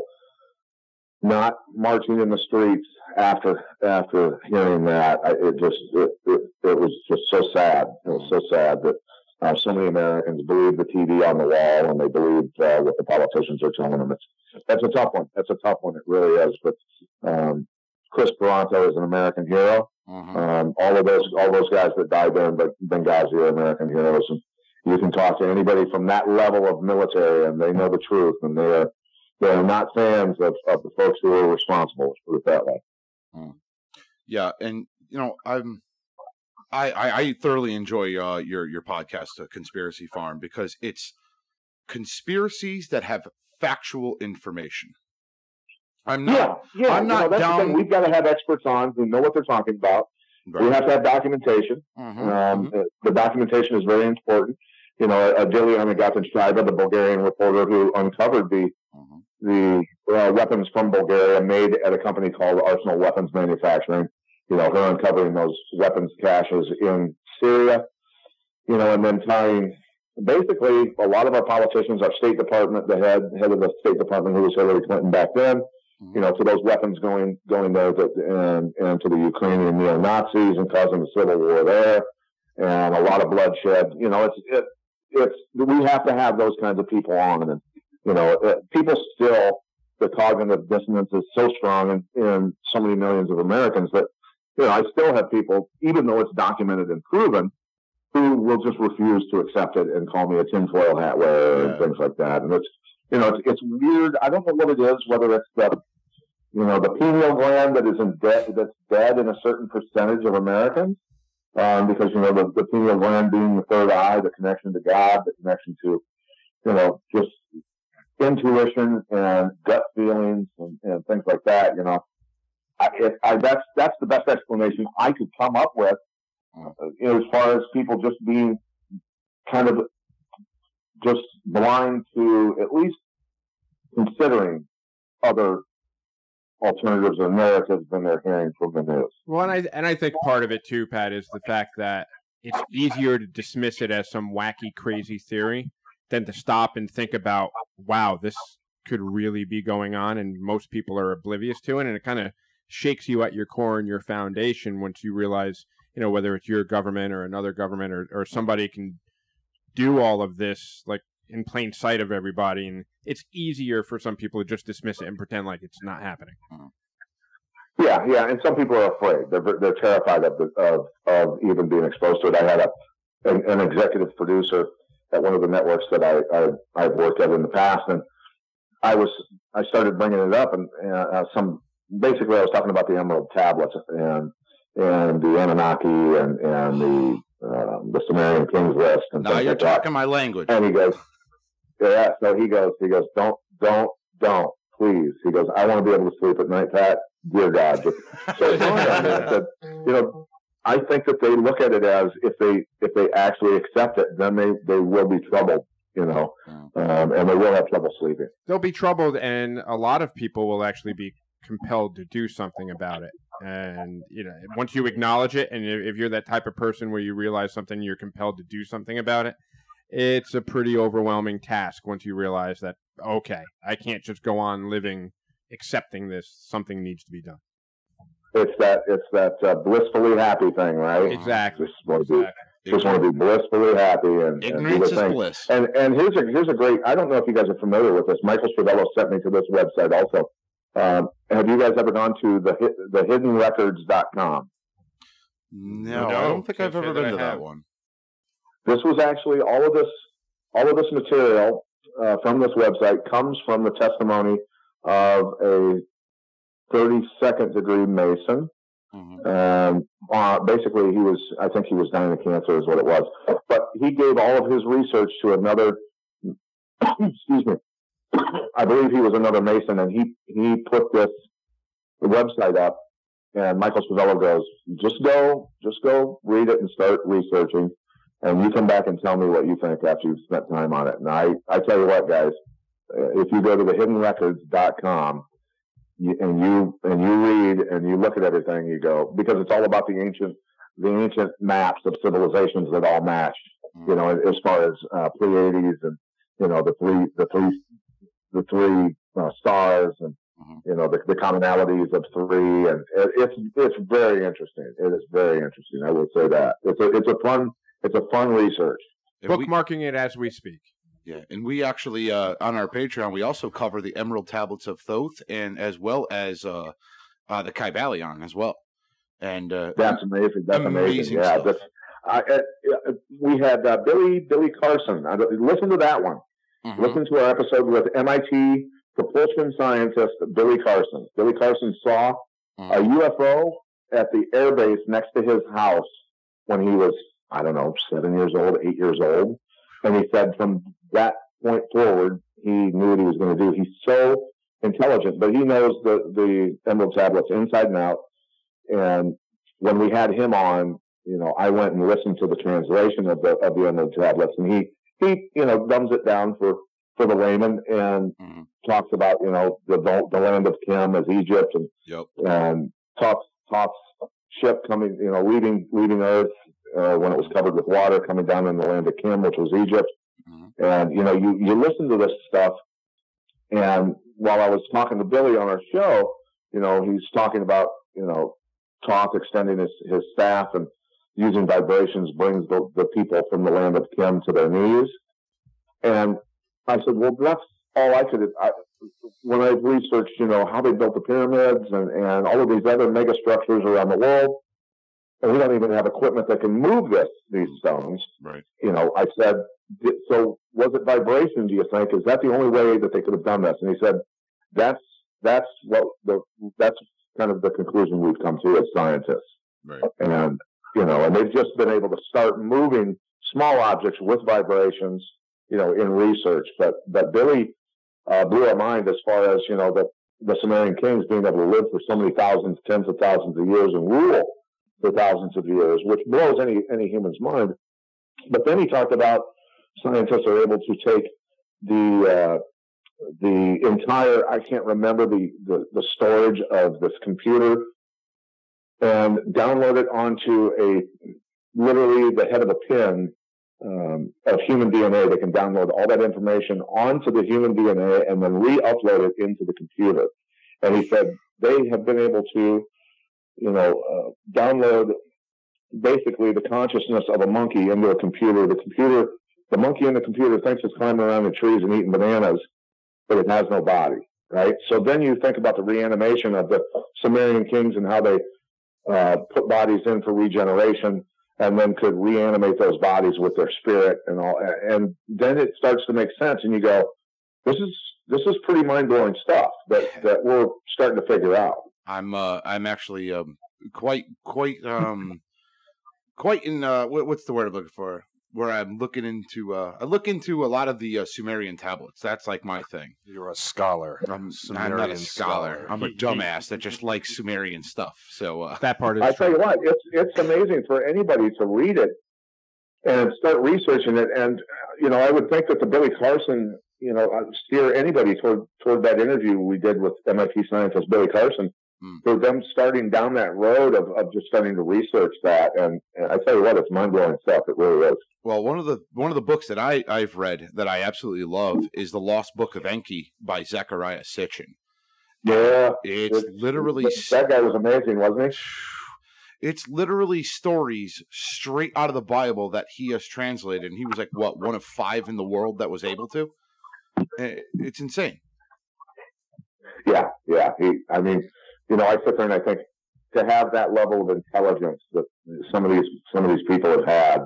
not marching in the streets after after hearing that, I, it just it, it, it was just so sad. It was so sad that uh, so many Americans believe the TV on the wall and they believe uh, what the politicians are telling them. It's that's a tough one. That's a tough one. It really is. But um, Kris Paronto is an American hero. Mhm. Um, all of those, all those guys that died there in Benghazi are American heroes. And you can talk to anybody from that level of military, and they know the truth, and they are they are not fans of, of the folks who are responsible. Let's put it that way. Yeah, and you know, I'm I I, I thoroughly enjoy uh, your your podcast, uh, Conspiracy Farm, because it's conspiracies that have factual information. I'm not. yeah, yeah. I'm you not know, that's the down-. We've got to have experts on who know what they're talking about. We have to have documentation. Mhm, Um, mhm. uh, The documentation is very important. You know, Dilian Agatin Shaiba, the Bulgarian reporter who uncovered the Mhm. The uh, weapons from Bulgaria made at a company called Arsenal Weapons Manufacturing. You know, her uncovering those weapons caches in Syria. You know, and then tying basically a lot of our politicians, our State Department, the head head of the State Department, who was Hillary Clinton back then, you know, to those weapons going going there to, and and to the Ukrainian neo Nazis and causing the civil war there, and a lot of bloodshed. You know, it's it it's we have to have those kinds of people on, and you know, it, people still the cognitive dissonance is so strong in, in so many millions of Americans that you know I still have people, even though it's documented and proven, who will just refuse to accept it and call me a tinfoil hat wearer Yeah. and things like that, and it's you know, it's, it's weird. I don't know what it is, whether it's the, you know, the pineal gland that is in dead, that's dead in a certain percentage of Americans. Um, because, you know, the, the pineal gland being the third eye, the connection to God, the connection to, you know, just intuition and gut feelings and, and things like that, you know. I, it, I, that's, that's the best explanation I could come up with, uh, you know, as far as people just being kind of just blind to at least considering other alternatives or narratives than they're hearing from the news. Well, and I and I think part of it too, Pat, is the fact that it's easier to dismiss it as some wacky, crazy theory than to stop and think about, wow, this could really be going on, and most people are oblivious to it, and it kind of shakes you at your core and your foundation once you realize, you know, whether it's your government or another government or or somebody can do all of this like in plain sight of everybody, and it's easier for some people to just dismiss it and pretend like it's not happening. Mm. Yeah, yeah, and some people are afraid. They're they're terrified of the, of of even being exposed to it. I had a an, an executive producer at one of the networks that I, I I've worked at in the past, and I was I started bringing it up, and uh, some basically I was talking about the Emerald Tablets and and the Anunnaki and and the uh, the Sumerian Kings list and Now you're like that. talking my language. And he goes, yeah. So he goes, he goes, don't, don't, don't, please. He goes, I want to be able to sleep at night, Pat. Dear God. So I said, you know, I think that they look at it as if they if they actually accept it, then they they will be troubled, you know, um, and they will have trouble sleeping. they'll be troubled and a lot of people will actually be compelled to do something about it. And you know once you acknowledge it and if if you're that type of person where you realize something you're compelled to do something about it it's a pretty overwhelming task once you realize that okay i can't just go on living accepting this something needs to be done It's that it's that uh, blissfully happy thing, right? exactly Just want to be exactly just want to be blissfully happy and, and Ignorance the is thing. bliss. And and here's a here's a great. I don't know if you guys are familiar with this. Michael Schiavello sent me to this website also. Um, have you guys ever gone to the hid- the hiddenrecords.com? No, I don't think I've ever been to that one. This was actually all of this all of this material uh, from this website comes from the testimony of a 32nd degree Mason. Mhm. Um, uh, basically, he was, I think he was dying of cancer, is what it was. But he gave all of his research to another, excuse me, I believe he was another Mason, and he, he put this website up. And Michael Schiavello goes, just go, just go read it and start researching. And you come back and tell me what you think after you've spent time on it. And I, I tell you what, guys, uh, if you go to the hiddenrecords.com, you, and you and you read and you look at everything, you go because it's all about the ancient the ancient maps of civilizations that all matched. You know, as far as uh, Pleiades and you know the three the three the three uh, stars and Mhm. you know the, the commonalities of three and it, it's it's very interesting. It is very interesting. I will say that it's a it's a fun it's a fun research. And we- bookmarking it as we speak Yeah, and we actually uh, on our Patreon we also cover the Emerald Tablets of Thoth, and as well as uh, uh, the Kybalion as well. And uh, That's amazing. That's amazing. Amazing Yeah, that's, I, uh, we had uh, Billy Billy Carson. I, listen to that one. mhm, Listen to our episode with MIT propulsion scientist Billy Carson. Billy Carson saw a mhm. UFO at the airbase next to his house when he was, I don't know, seven years old, eight years old. And he said from that point forward, he knew what he was going to do. He's so intelligent, but he knows the, the emerald tablets inside and out. And when we had him on, you know, I went and listened to the translation of the, of the emerald tablets and he, he, you know, dumbs it down for, for the layman and Mhm. talks about, you know, the, the land of Khem as Egypt and Yep. and Thoth's Thoth's ship coming, you know, leaving leaving Earth uh, when it was covered with water, coming down in the land of Khem, which was Egypt. Mhm. And you know, you you listen to this stuff, and while I was talking to Billy on our show, you know, he's talking about you know, Thoth extending his his staff and using vibrations brings the, the people from the land of Khem to their knees. And I said, well, that's all I could. I, when I researched, you know, how they built the pyramids and, and all of these other mega structures around the world, and we don't even have equipment that can move this these stones. Right. You know, I said, "Di- so was it vibration? Do you think is that the only way that they could have done this? And he said, that's that's what the that's kind of the conclusion we've come to as scientists Right. and you know, and they've just been able to start moving small objects with vibrations, you know, in research. But but Billy uh, blew our mind as far as you know the the Sumerian kings being able to live for so many thousands, tens of thousands of years and rule for thousands of years, which blows any any human's mind. But then he talked about scientists are able to take the uh, the entire I can't remember the, the the storage of this computer and download it onto a literally the head of a pin um, of human DNA. They can download all that information onto the human DNA and then re-upload it into the computer. And he said they have been able to, you know, uh, download basically the consciousness of a monkey into a computer. The computer, the monkey in the computer thinks it's climbing around the trees and eating bananas, but it has no body. Right. So then you think about the reanimation of the Sumerian kings and how they uh, put bodies in for regeneration and then could reanimate those bodies with their spirit and all and then it starts to make sense and you go this is this is pretty mind-blowing stuff that that we're starting to figure out I'm uh I'm actually um quite quite um quite in uh what's the word I'm looking for where I'm looking into uh I look into a lot of the uh, Sumerian tablets. That's like my thing. You're a scholar. I'm, I'm not a scholar. I'm a He- he- dumbass that just likes Sumerian stuff. So uh That part is i tell you what it's it's amazing for anybody to read it and start researching it and uh, you know i would think that the billy carson you know uh, steer anybody toward toward that interview we did with mit scientist billy carson Hmm. for them starting down that road of, of just starting to research that and, and i tell you what it's mind-blowing stuff it really is well one of the one of the books that I, I've read that I absolutely love is The Lost Book of Enki by Zechariah Sitchin. yeah It's It's- literally that, that guy was amazing wasn't he it's literally stories straight out of the Bible that he has translated, and he was like what one of five in the world that was able to. Eh, It's insane. Yeah, yeah. He, I mean, you know, I sit there and I think to have that level of intelligence that some of these some of these people have had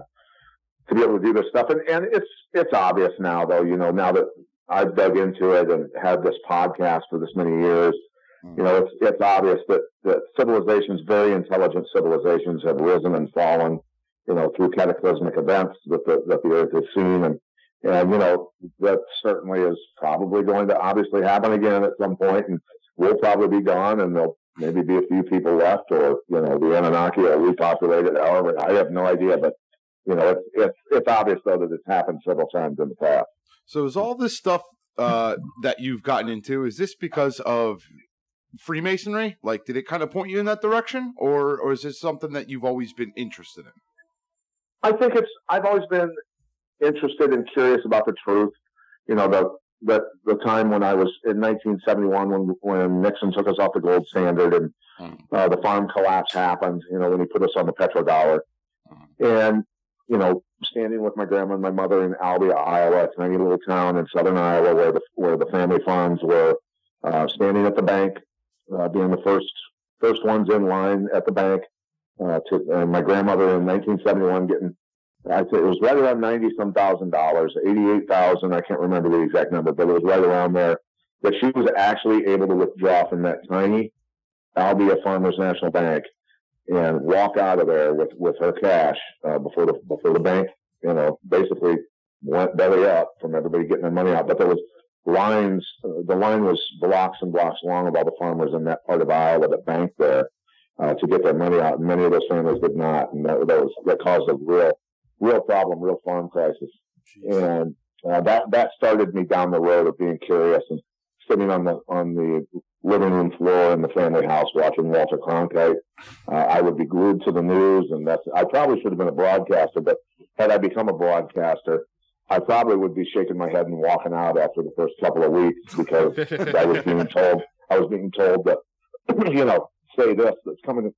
to be able to do this stuff, and and it's it's obvious now, though. You know, now that I've dug into it and had this podcast for this many years, you know, it's it's obvious that that civilizations, very intelligent civilizations, have risen and fallen. You know, through cataclysmic events that the that the Earth has seen, and and you know that certainly is probably going to obviously happen again at some point, and we'll probably be gone, and there'll maybe be a few people left, or you know the Anunnaki will repopulate it. However, I have no idea, but you know it's it's it's obvious though that it's happened several times in the past. So is all this stuff uh, that you've gotten into is this because of Freemasonry? Like, did it kind of point you in that direction, or or is this something that you've always been interested in? I think it's. I've always been interested and curious about the truth. You know, the the the time when I was in 1971 when when Nixon took us off the gold standard and Mhm. uh, the farm collapse happened. You know, when he put us on the petrodollar, and you know, standing with my grandma and my mother in Albia, Iowa, a tiny little town in southern Iowa where the where the family farms were, uh, standing at the bank, uh, being the first first ones in line at the bank. Uh, to and my grandmother in 1971 getting, I'd say it was right around 90 some thousand dollars, 88,000. I can't remember the exact number, but it was right around there. That she was actually able to withdraw from that tiny Albia Farmers National Bank and walk out of there with with her cash uh, before the before the bank, you know, basically went belly up from everybody getting their money out. But there was lines. Uh, the line was blocks and blocks long of all the farmers in that part of Iowa that banked there uh, to get their money out. And many of those families did not, and that, that was that caused a real real problem, real farm crisis. And uh, that that started me down the road of being curious and sitting on the on the living room floor in the family house watching Walter Cronkite. Uh, I would be glued to the news, and that's I probably should have been a broadcaster, but had I become a broadcaster, I probably would be shaking my head and walking out after the first couple of weeks because I was being told I was being told that you know say this that's coming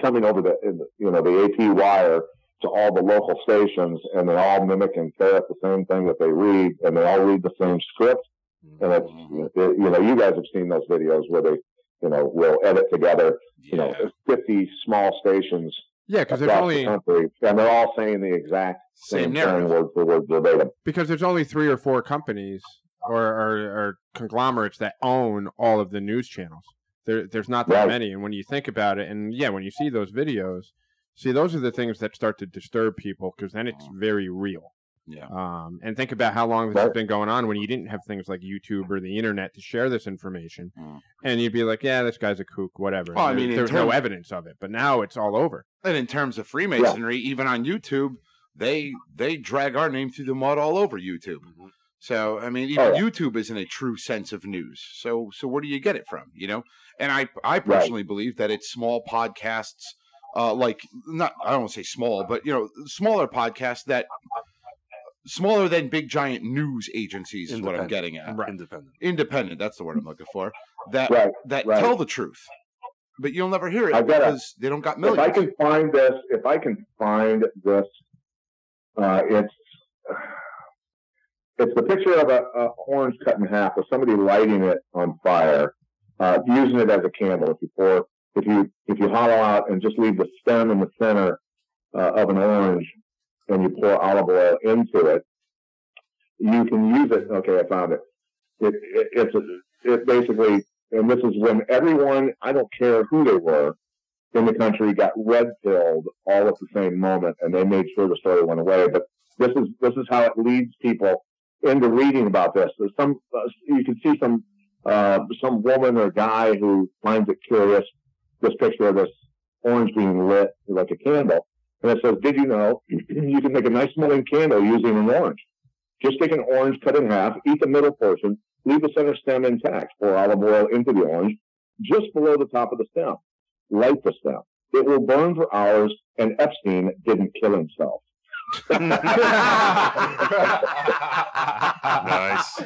coming over the, the you know the AP wire to all the local stations, and they all mimic and parrot the same thing that they read, and they all read the same script. And it's mm-hmm. it, you know you guys have seen those videos where they you know will edit together you know fifty small stations Yeah, because there's across only the country, and they're all saying the exact Same same, narrative. thing word for word verbatim. because there's only three or four companies or, or, or conglomerates that own all of the news channels. There, there's not that Right. many. And when you think about it, and yeah, when you see those videos, see those are the things that start to disturb people because then it's very real. Yeah. Um, and think about how long this has been going on when you didn't have things like YouTube or the internet to share this information, Mm. and you'd be like, "Yeah, this guy's a kook, whatever." Well, I mean, in there's no evidence of it, but now it's all over. And in terms of Freemasonry, even on YouTube, they they drag our name through the mud all over YouTube. So I mean, even Oh, yeah. YouTube isn't a true sense of news. So so where do you get it from? You know, and I I personally believe that it's small podcasts, uh, like not I don't want to say small, but you know, smaller podcasts that smaller than big giant news agencies is what I'm getting at. Right. Independent. Independent, that's the word I'm looking for. That Right. that right. tell the truth, but you'll never hear it I've got a- because they don't got millions. If. I can find this, if I can find this, uh, it's it's the picture of a, a orange cut in half with somebody lighting it on fire, uh, using it as a candle. If you pour, if you if you hollow out and just leave the stem in the center uh, of an orange, and you pour olive oil into it, you can use it. Okay, I found it. It, it it's a, it basically, and this is when everyone, I don't care who they were, in the country got red pilled all at the same moment, and they made sure the story went away. But this is this is how it leads people into reading about this. There's some uh, you can see some uh, some woman or guy who finds it curious. This picture of this orange being lit like a candle, and it says, "Did you know you can make a nice smelling candle using an orange? Just take an orange, cut in half, eat the middle portion, leave the center stem intact. Pour olive oil into the orange, just below the top of the stem." light the stem. It will burn for hours, and Epstein didn't kill himself. Nice.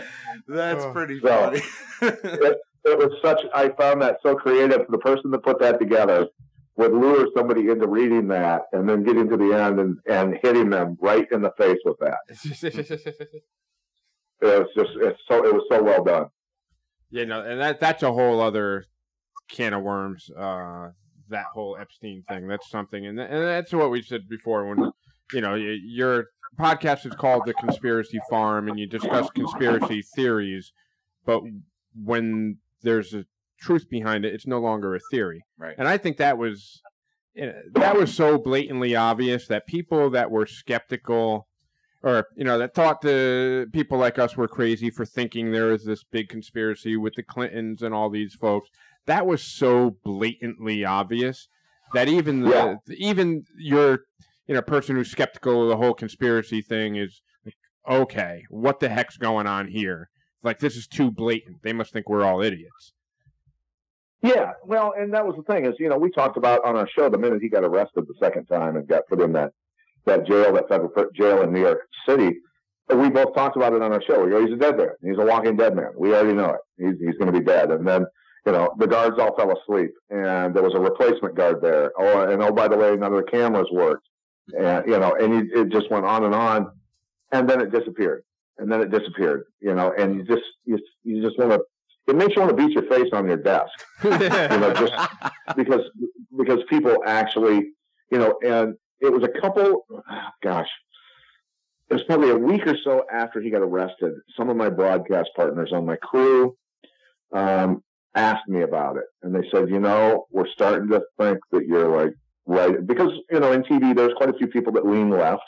That's Oh. pretty So- funny. It was such, I found that so creative. The person that put that together would lure somebody into reading that and then getting to the end and, and hitting them right in the face with that. It was just, it's so, it was so well done. Yeah, no, and that that's a whole other can of worms. Uh, that whole Epstein thing. That's something, and and that's what we said before. When you know your podcast is called the Conspiracy Farm, and you discuss conspiracy theories, but when there's a truth behind it, it's no longer a theory. Right. And I think that was you know, that was so blatantly obvious that people that were skeptical or you know that thought the people like us were crazy for thinking there was this big conspiracy with the Clintons and all these folks. That was so blatantly obvious that even the Yeah. even your you know person who's skeptical of the whole conspiracy thing is like, okay, what the heck's going on here? Like this is too blatant. They must think we're all idiots. Yeah, well, and that was the thing is, you know, we talked about on our show the minute he got arrested the second time and got put in that that jail, that federal jail in New York City. We both talked about it on our show. We go, he's a dead man. He's a walking dead man. We already know it. He's he's going to be dead. And then, you know, the guards all fell asleep, and there was a replacement guard there. Oh, and oh, by the way, none of the cameras worked, and you know, and he, it just went on and on, and then it disappeared, and then it disappeared. You know, and you just you, you just want to it makes you want to beat your face on your desk you know, just because because people actually, you know, and it was a couple, gosh, it was probably a week or so after he got arrested. Some of my broadcast partners on my crew um, asked me about it, and they said, you know, we're starting to think that you're like right because you know in TV there's quite a few people that lean left,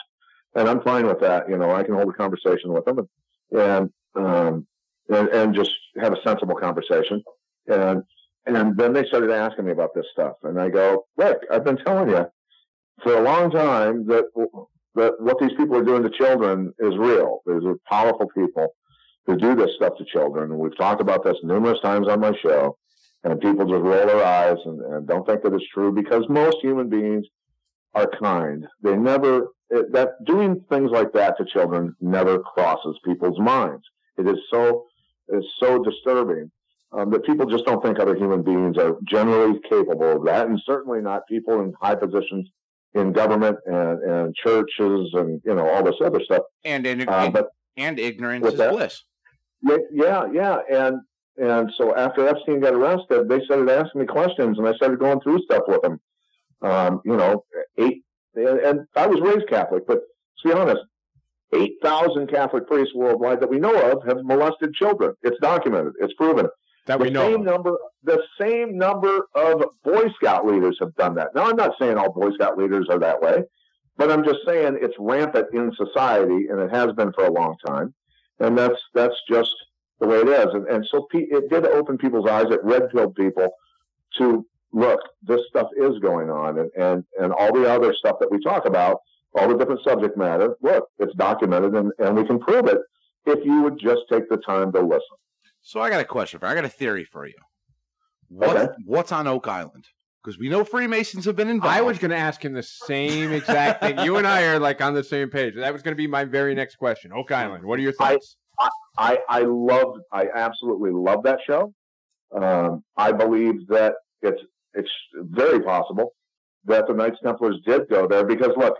and I'm fine with that. You know, I can hold a conversation with them and and um, and, and just have a sensible conversation. And and then they started asking me about this stuff, and I go, look, I've been telling you for a long time that that what these people are doing to children is real. There's powerful people who do this stuff to children, and we've talked about this numerous times on my show. And people just roll their eyes and, and don't think that it's true because most human beings are kind. They never it, that doing things like that to children never crosses people's minds. It is so is so disturbing um, that people just don't think other human beings are generally capable of that, and certainly not people in high positions in government and, and churches and you know all this other stuff. And and, Uh, but and ignorance is that? bliss. yeah, yeah, yeah, and and so after Epstein got arrested, they started asking me questions, and I started going through stuff with them. Um, you know, eight, and, and I was raised Catholic, but to be honest, eight thousand Catholic priests worldwide that we know of have molested children. It's documented. It's proven. that the we know. same number the same number of Boy Scout leaders have done that. Now I'm not saying all Boy Scout leaders are that way, but I'm just saying it's rampant in society and it has been for a long time. And that's that's just the way it is. And, and so pe- it did open people's eyes. It red pilled people to look, this stuff is going on, and, and and all the other stuff that we talk about, all the different subject matter. Look, it's documented, and, and we can prove it if you would just take the time to listen. So I got a question for you. I got a theory for you. What Okay. what's on Oak Island? Because we know Freemasons have been involved. I was going to ask him the same exact thing. You and I are like on the same page. That was going to be my very next question. Oak Island. What are your I- thoughts? I I love I absolutely love that show. Um, I believe that it's it's very possible that the Knights Templars did go there because look,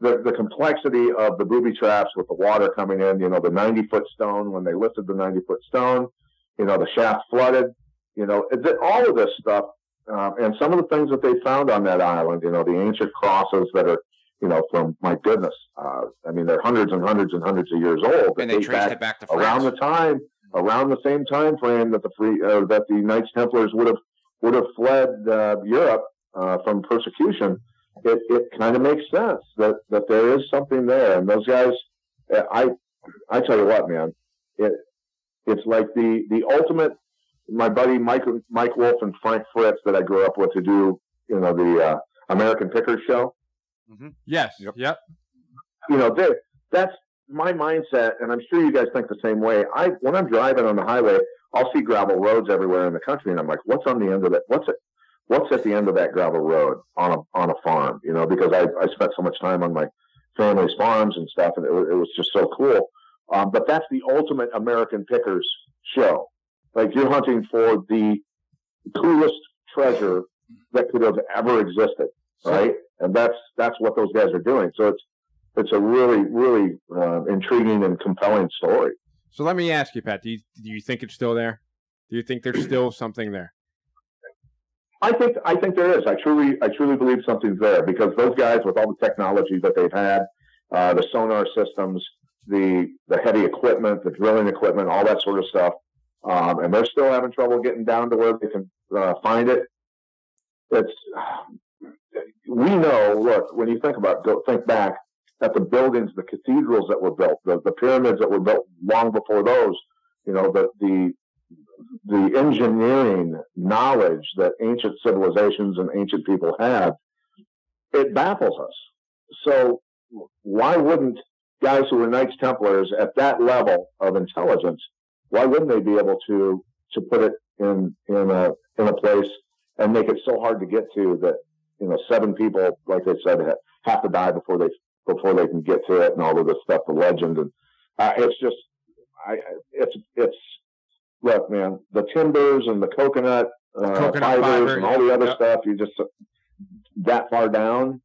the the complexity of the booby traps with the water coming in, you know, the ninety foot stone when they lifted the ninety foot stone, you know, the shaft flooded, you know, all of this stuff, um, and some of the things that they found on that island, you know, the ancient crosses that are, you know, from my goodness, uh, I mean, they're hundreds and hundreds and hundreds of years old. and they traced back it back to around the time around the same time frame that the free uh, that the Knights Templars would have would have fled uh, Europe uh, from persecution. It it kind of makes sense that that there is something there, and those guys. uh, I I tell you what, man, it it's like the the ultimate. My buddy Mike Mike Wolfe and Frank Fritz that I grew up with to do you know the uh, American Pickers show Yes. Yep. Yep. you know, they, that's my mindset, and I'm sure you guys think the same way. I when I'm driving on the highway, I'll see gravel roads everywhere in the country, and I'm like, what's on the end of it? What's it? What's at the end of that gravel road on a on a farm? You know, because I I spent so much time on my family's farms and stuff, and it, it was just so cool. Um, but that's the ultimate American pickers show. Like you're hunting for the coolest treasure that could have ever existed, right? And that's that's what those guys are doing. So it's it's a really really uh, intriguing and compelling story. So let me ask you, Pat. Do you, do you think it's still there? Do you think there's still something there? I think I think there is. I truly I truly believe something's there because those guys with all the technology that they've had, uh, the sonar systems, the the heavy equipment, the drilling equipment, all that sort of stuff, um, and they're still having trouble getting down to where they can uh, find it. It's we know. Look, when you think about go think back at the buildings, the cathedrals that were built, the, the pyramids that were built long before those. You know the the the engineering knowledge that ancient civilizations and ancient people had, it baffles us. So why wouldn't guys who were Knights Templars at that level of intelligence, why wouldn't they be able to to put it in in a in a place and make it so hard to get to that you know seven people, like they said, have to die before they before they can get to it and all of this stuff, the legend and uh, it's just I it's it's look, man, the timbers and the coconut, uh, coconut fibers fiber, and all the other stuff, you just that far down.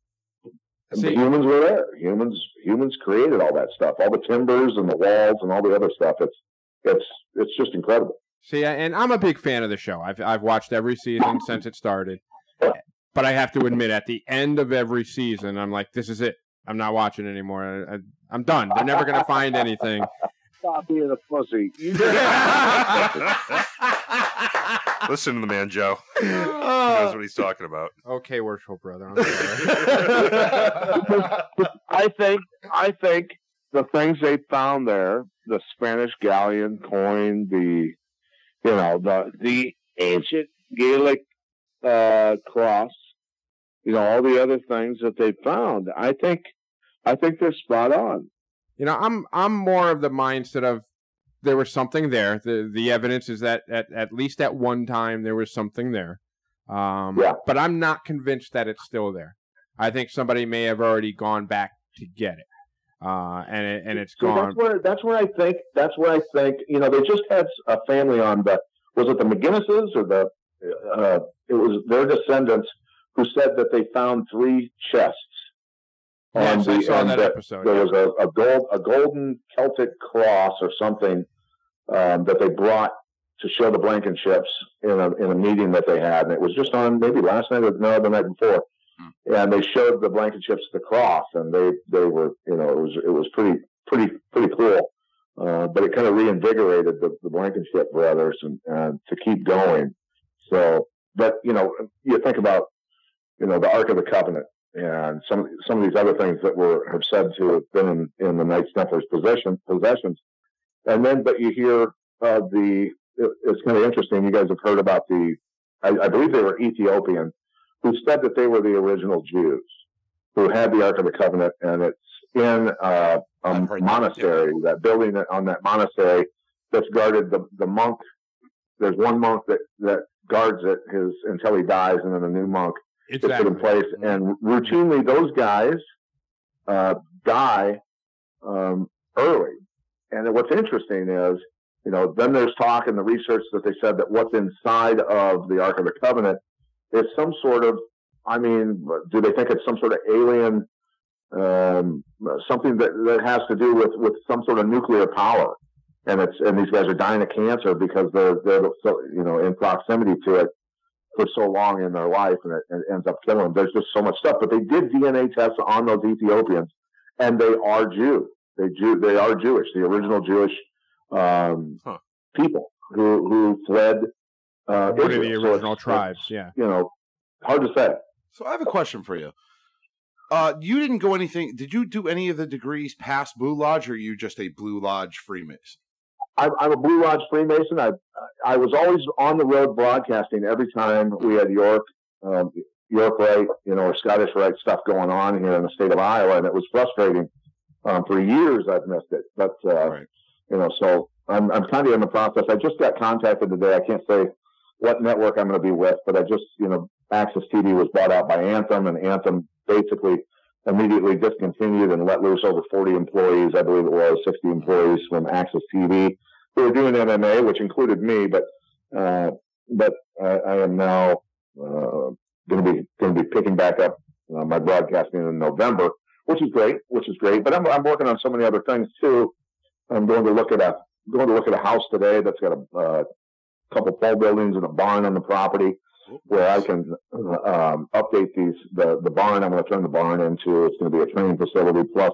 the See- humans were there. Humans humans created all that stuff, all the timbers and the walls and all the other stuff. It's it's it's just incredible. See, and I'm a big fan of the show. I've I've watched every season since it started. But I have to admit, at the end of every season, I'm like, this is it. I'm not watching anymore. I, I, I'm done. They're never going to find anything. Stop being a pussy. Listen to the man, Joe. He knows what he's talking about. Okay, worshipful brother. I'm sorry. I think I think the things they found there, the Spanish galleon coin, the you know, the the ancient Gaelic uh cross, you know, all the other things that they found. I think I think they're spot on. you know, I'm I'm more of the mindset of there was something there. The the evidence is that at, at least at one time there was something there. Um, Yeah. But I'm not convinced that it's still there. I think somebody may have already gone back to get it, uh, and it, and it's So gone. that's where that's where I think that's where I think you know they just had a family on the was it the McGinnises or the uh, it was their descendants who said that they found three chests. Yes, I saw and that episode. There yeah. was a, a gold a golden Celtic cross or something um, that they brought to show the Blankenships in a in a meeting that they had, and it was just on maybe last night or no the night before. And they showed the Blankenships the cross, and they they were you know it was it was pretty pretty pretty cool. Uh, but it kind of reinvigorated the, the Blankenship brothers and, and to keep going. So, but you know, you think about you know the Ark of the Covenant and some some of these other things that were have said to have been in, in the Knights Templars possession possessions, and then but you hear uh, the it, it's kind of interesting. You guys have heard about the I, I believe they were Ethiopian who said that they were the original Jews who had the Ark of the Covenant, and it's in uh, a heard that, monastery. That, building that- on that monastery that's guarded the the monk. There's one monk that that guards it his until he dies, and then a new monk is put in place. And routinely, those guys uh, die um, early. And what's interesting is, you know, then there's talk in the research that they said that what's inside of the Ark of the Covenant is some sort of, I mean, do they think it's some sort of alien, um, something that, that has to do with, with some sort of nuclear power? And it's and these guys are dying of cancer because they're they're so you know in proximity to it for so long in their life, and it, it ends up killing them. There's just so much stuff. But they did DNA tests on those Ethiopians, and they are Jew. They Jew. They are Jewish. The original Jewish um, Huh. people who who fled. Uh, One of the Israel. So original tribes. Yeah. You know, hard to say. So I have a question for you. Uh, you didn't go anything. Did you do any of the degrees past Blue Lodge, or are you just a Blue Lodge Freemason? I'm, I'm a Blue Lodge Freemason. I I was always on the road broadcasting every time we had York, um, York Rite, you know, or Scottish Rite stuff going on here in the state of Iowa, and it was frustrating. Um, for years, I've missed it, but uh, Right. you know, so I'm I'm kind of in the process. I just got contacted today. I can't say what network I'm going to be with, but I just you know, AXS TV was bought out by Anthem, and Anthem basically immediately discontinued and let loose over 40 employees, I believe it was 60 employees from AXS TV who were doing MMA, which included me, but uh, but I, I am now uh, going to be going to be picking back up uh, my broadcasting in November, which is great, which is great. But I'm I'm working on so many other things too. I'm going to look at a going to look at a house today that's got a uh, couple pole buildings and a barn on the property where I can um, update these the the barn. I'm going to turn the barn into it's going to be a training facility. Plus,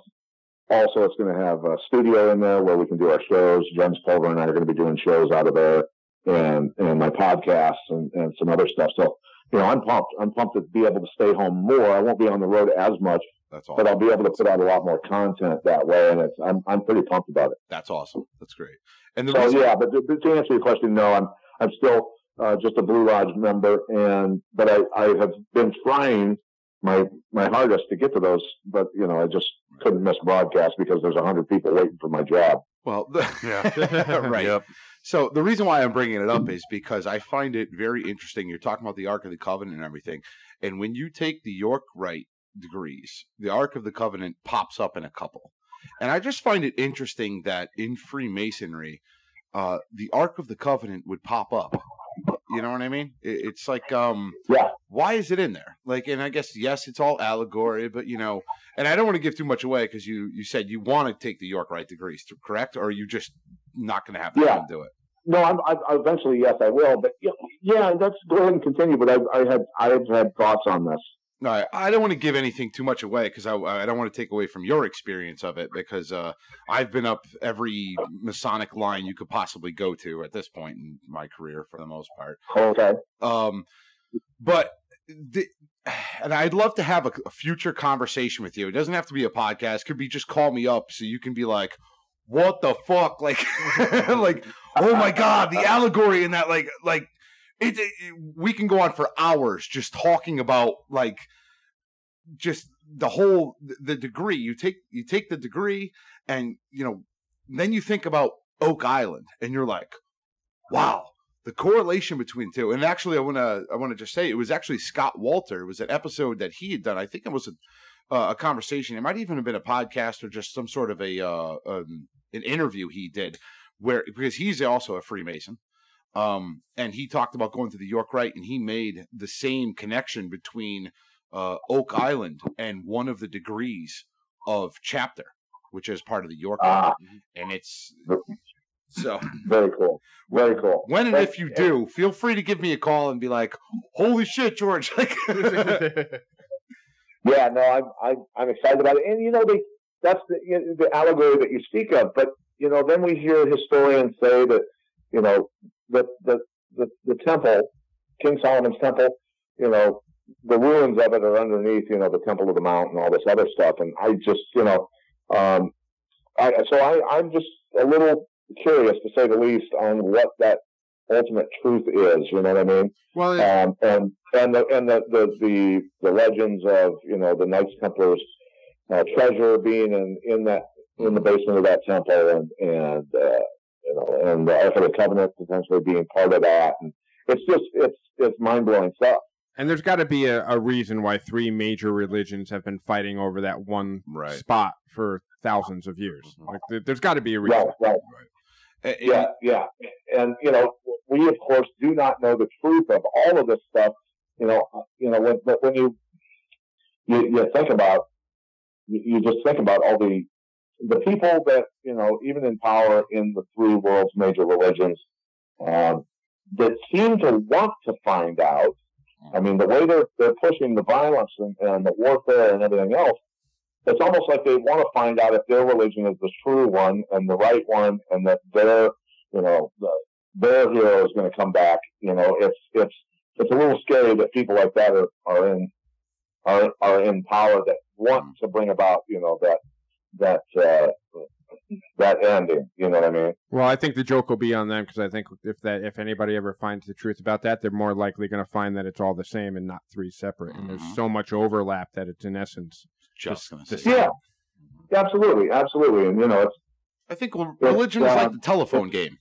also it's going to have a studio in there where we can do our shows. Jens Pulver and I are going to be doing shows out of there, and and my podcasts and and some other stuff. So you know, I'm pumped. I'm pumped to be able to stay home more. I won't be on the road as much, That's awesome. but I'll be able to put out a lot more content that way. And it's I'm I'm pretty pumped about it. That's awesome. That's great. And the So reason, yeah, but to, but to answer your question, no, I'm I'm still uh, just a Blue Lodge member, and but I, I have been trying my my hardest to get to those, but you know I just couldn't miss broadcast because there's a hundred people waiting for my job. well, the, Yeah. right. Yep. So the reason why I'm bringing it up is because I find it very interesting. You're talking about the Ark of the Covenant and everything, and when you take the York Rite degrees, the Ark of the Covenant pops up in a couple, and I just find it interesting that in Freemasonry, uh, the Ark of the Covenant would pop up. You know what I mean? It, it's like, um, Yeah. why is it in there? Like, and I guess yes, it's all allegory, but you know, and I don't want to give too much away because you you said you want to take the York Rite degrees, correct? Or are you just not going to have time Yeah. to do it? no, I'm, I, eventually, yes, I will. But yeah, yeah, let's go ahead and continue. But I, I had, I had thoughts on this. No, I- I don't want to give anything too much away because I, I don't want to take away from your experience of it because uh, I've been up every Masonic line you could possibly go to at this point in my career for the most part. Okay. Um, but the, and I'd love to have a, a future conversation with you. It doesn't have to be a podcast. It could be just call me up so you can be like, "What the fuck?" Like, like, oh my god, the allegory in that, like, like. It, it, we can go on for hours just talking about like just the whole the degree. You take you take the degree and you know then you think about oak island and you're like wow the correlation between two. And actually i want to i want to just say it was actually Scott Wolter. It was an episode that he had done. I think it was a, uh, a conversation. It might even have been a podcast or just some sort of a uh, um, an interview he did where because he's also a freemason um, and he talked about going to the york rite and he made the same connection between uh, oak island and one of the degrees of chapter which is part of the york Ah. Rite. and it's so Very cool. Very cool. when and if you do, feel free to give me a call and be like, "Holy shit, George!" Like, Yeah, no, I'm I'm I'm excited about it, and you know, they that's the you know, the allegory that you speak of. But you know, then we hear historians say that you know the the the, the temple, King Solomon's temple, you know, the ruins of it are underneath, you know, the Temple of the Mount and all this other stuff. And I just, you know, um, I so I I'm just a little curious to say the least on what that ultimate truth is. You know what I mean? Well, um, and and the and the, the the the legends of you know the Knights Templars uh, treasure being in in that in the basement of that temple and and uh, you know and the Ark of the Covenant potentially being part of that and it's just it's it's mind blowing stuff. and there's got to be a, a reason why three major religions have been fighting over that one Right. spot for thousands of years. Mhm. Like, there, there's got to be a reason. Right, right. Yeah, yeah. And you know, we of course do not know the truth of all of this stuff. You know, you know, when but when you you, you think about you, you just think about all the the people that you know, even in power in the three world's major religions, um, that seem to want to find out. I mean, the way they're they're pushing the violence and, and the warfare and everything else, it's almost like they want to find out if their religion is the true one and the right one, and that their you know the, their hero is going to come back. You know, it's it's it's a little scary that people like that are, are in are are in power that want to bring about you know that that uh, that ending. You know what I mean? Well, I think the joke will be on them because I think if that if anybody ever finds the truth about that, they're more likely going to find that it's all the same and not three separate. And Mhm. there's so much overlap that it's in essence. just gonna the same. Yeah. Absolutely, absolutely. And you know, it's I think well, religion is uh, like the telephone game.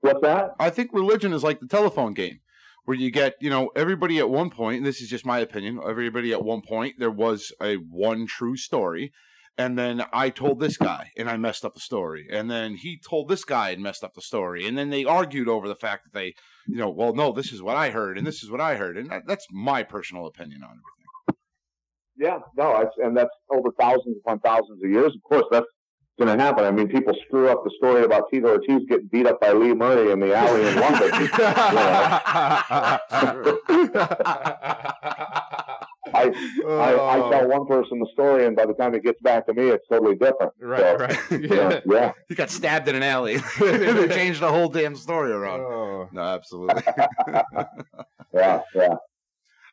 what's that? I think religion is like the telephone game, where you get, you know, everybody at one point, and this is just my opinion, everybody at one point, there was a one true story. And then I told this guy and I messed up the story. And then he told this guy and messed up the story. And then they argued over the fact that they, you know, well, no, this is what I heard and this is what I heard. And that, that's my personal opinion on everything. Yeah, no, and that's over thousands upon thousands of years. Of course, that's going to happen. I mean, people screw up the story about Tito Ortiz getting beat up by Lee Murray in the alley in London. I, I, I oh. tell one person the story, and by the time it gets back to me, it's totally different. right, So, right. Yeah, yeah. He got stabbed in an alley. they changed the whole damn story around. Oh. No, absolutely. Yeah, yeah.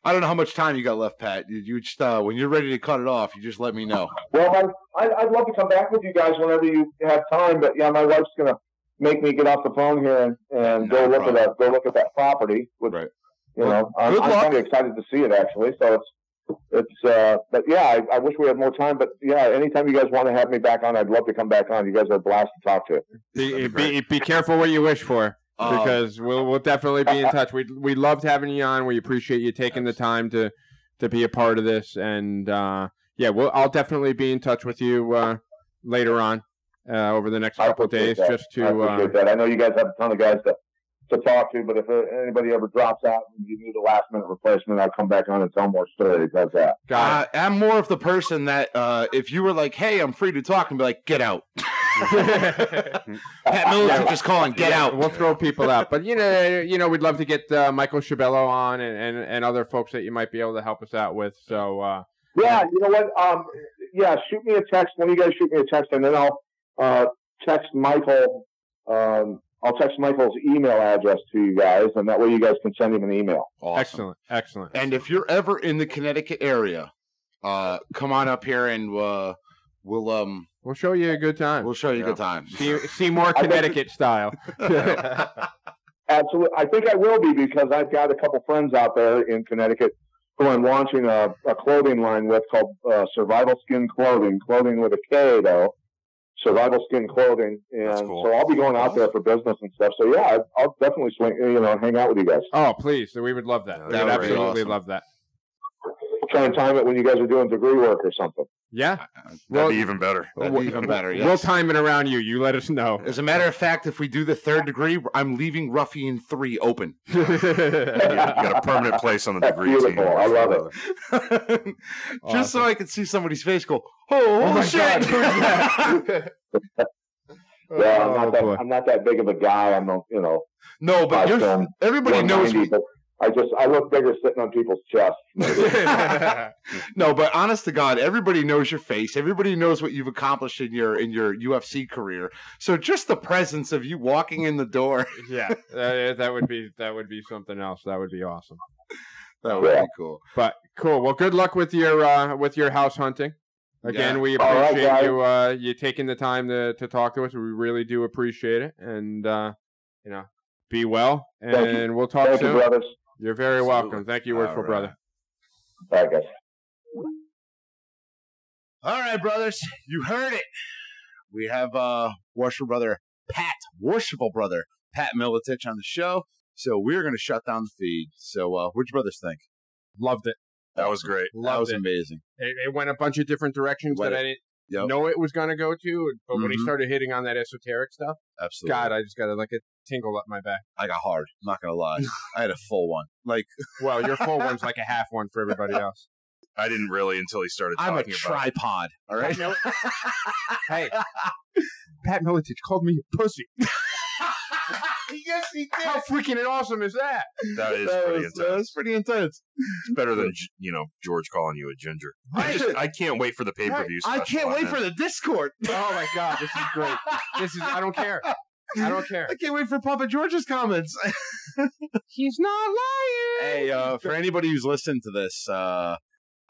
I don't know how much time you got left, Pat. You, you just uh, when you're ready to cut it off, you just let me know. Well, I, I, I'd love to come back with you guys whenever you have time, but yeah, my wife's gonna make me get off the phone here and, and No go look problem. at that go look at that property. Which, Right. You Well, know, I'm, I'm kind of excited to see it actually. So it's it's uh, but yeah, I, I wish we had more time. But yeah, anytime you guys want to have me back on, I'd love to come back on. You guys are a blast to talk to. Be, be, be careful what you wish for. Um, because we'll we'll definitely be in touch. We we loved having you on. We appreciate you taking the time to to be a part of this, and uh, yeah, we'll I'll definitely be in touch with you uh, later on uh, over the next couple of days, that. just I to uh, appreciate that. I know you guys have a ton of guys to to talk to, but if uh, anybody ever drops out and you need a last minute replacement, I'll come back on and tell more stories. How's that? got Uh, I'm more of the person that uh, if you were like, "Hey, I'm free to talk," and be like, "Get out." Pat Miletich is just calling. Get Yeah, out. We'll throw people out, but you know, you know, we'd love to get uh, Michael Schiavello on and, and and other folks that you might be able to help us out with. So uh, Yeah, you know what? Um, yeah, shoot me a text. One of you guys shoot me a text, and then I'll uh, text Michael. Um, I'll text Michael's email address to you guys, and that way you guys can send him an email. Awesome. excellent, excellent. And if you're ever in the Connecticut area, uh, come on up here and uh, we'll um we'll show you a good time. we'll show you a good time. see, see more I bet- Connecticut style. Absolutely, I think I will be because I've got a couple friends out there in Connecticut who I'm launching a, a clothing line with called uh, Survival Skin Clothing, clothing with a K though. Survival Skin Clothing, That's and cool. so I'll be going out there for business and stuff. So yeah, I- I'll definitely swing, you know, hang out with you guys. oh, please, So we would love that. Yeah, we that would would absolutely awesome. love that. Try and time it when you guys are doing degree work or something. Yeah, That'd Well- be even better. That'd be even better. Yes. we'll time it around you. You let us know. As a matter of fact, if we do the third degree, I'm leaving Ruffian three open. You got, a permanent place on the That's degree team. beautiful. I love it. Just so I can see somebody's face go, oh, Oh my shit. God, who's oh, that? Yeah, I'm Oh, not that. I'm not that big of a guy. I'm, a, you know, no, but you're, everybody knows 190, me. but I just I look bigger sitting on people's chests. no, but honest to God, everybody knows your face. Everybody knows what you've accomplished in your in your UFC career. So just the presence of you walking in the door, yeah, that, that would be that would be something else. That would be awesome. that would be cool. But cool. Well, good luck with your uh, with your house hunting. Again, Yeah. we appreciate guys. you uh, you taking the time to, to talk to us. We really do appreciate it, and uh, you know, be well, and we'll talk Thank you, brothers. You're very Absolutely. welcome. Thank you, All Worshipful right. brother. All right, guys. All right, brothers, you heard it. We have uh worshipful brother Pat, worshipful brother Pat Miletich on the show. So we're gonna shut down the feed. So uh what'd your brothers think? Loved it. That was great. that Loved was it. amazing. it. It went a bunch of different directions Went that it. I didn't Yep. know it was going to go to. But when he Mhm. started hitting on that esoteric stuff, Absolutely. God, I just got to like a tingle up my back. I got hard. I'm not gonna lie. I had a full one. Like Well, your full one's like a half one for everybody else. I didn't really until he started I'm a talking about it. tripod. All right. hey, Pat Miletich called me a pussy. yes, he did. How freaking awesome is that? That is that, pretty was, intense. that was pretty intense. It's better than you know George calling you a ginger. I just I can't wait for the pay per view. I can't wait for the Discord. Oh my god, this is great. This is I don't care. I don't care. I can't wait for Papa George's comments. He's not lying. hey, uh, for anybody who's listening to this, uh,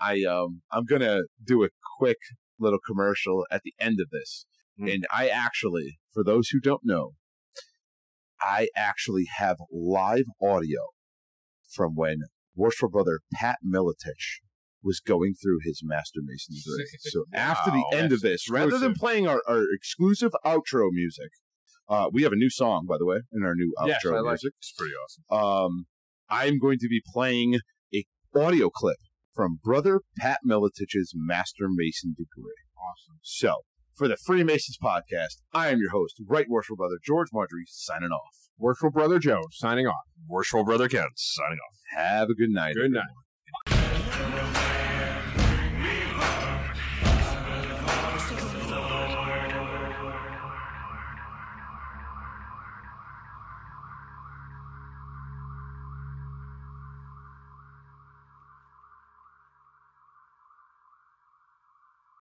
I um, I'm gonna do a quick little commercial at the end of this, Hmm. and I actually, for those who don't know, I actually have live audio from when worshipful brother Pat Miletich was going through his Master Mason degree. So after the end of this, rather than playing our, our exclusive outro music, uh, we have a new song, by the way, in our new outro Yes, I like music It's pretty awesome. um, I'm going to be playing a audio clip from Brother Pat Miletich's Master Mason degree. Awesome. So, for the Freemasons podcast, I am your host, Right Worshipful Brother George Marjorie, signing off. Worshipful brother Joe signing off. Worshipful brother Ken signing off. Have a good night. Good everyone. night.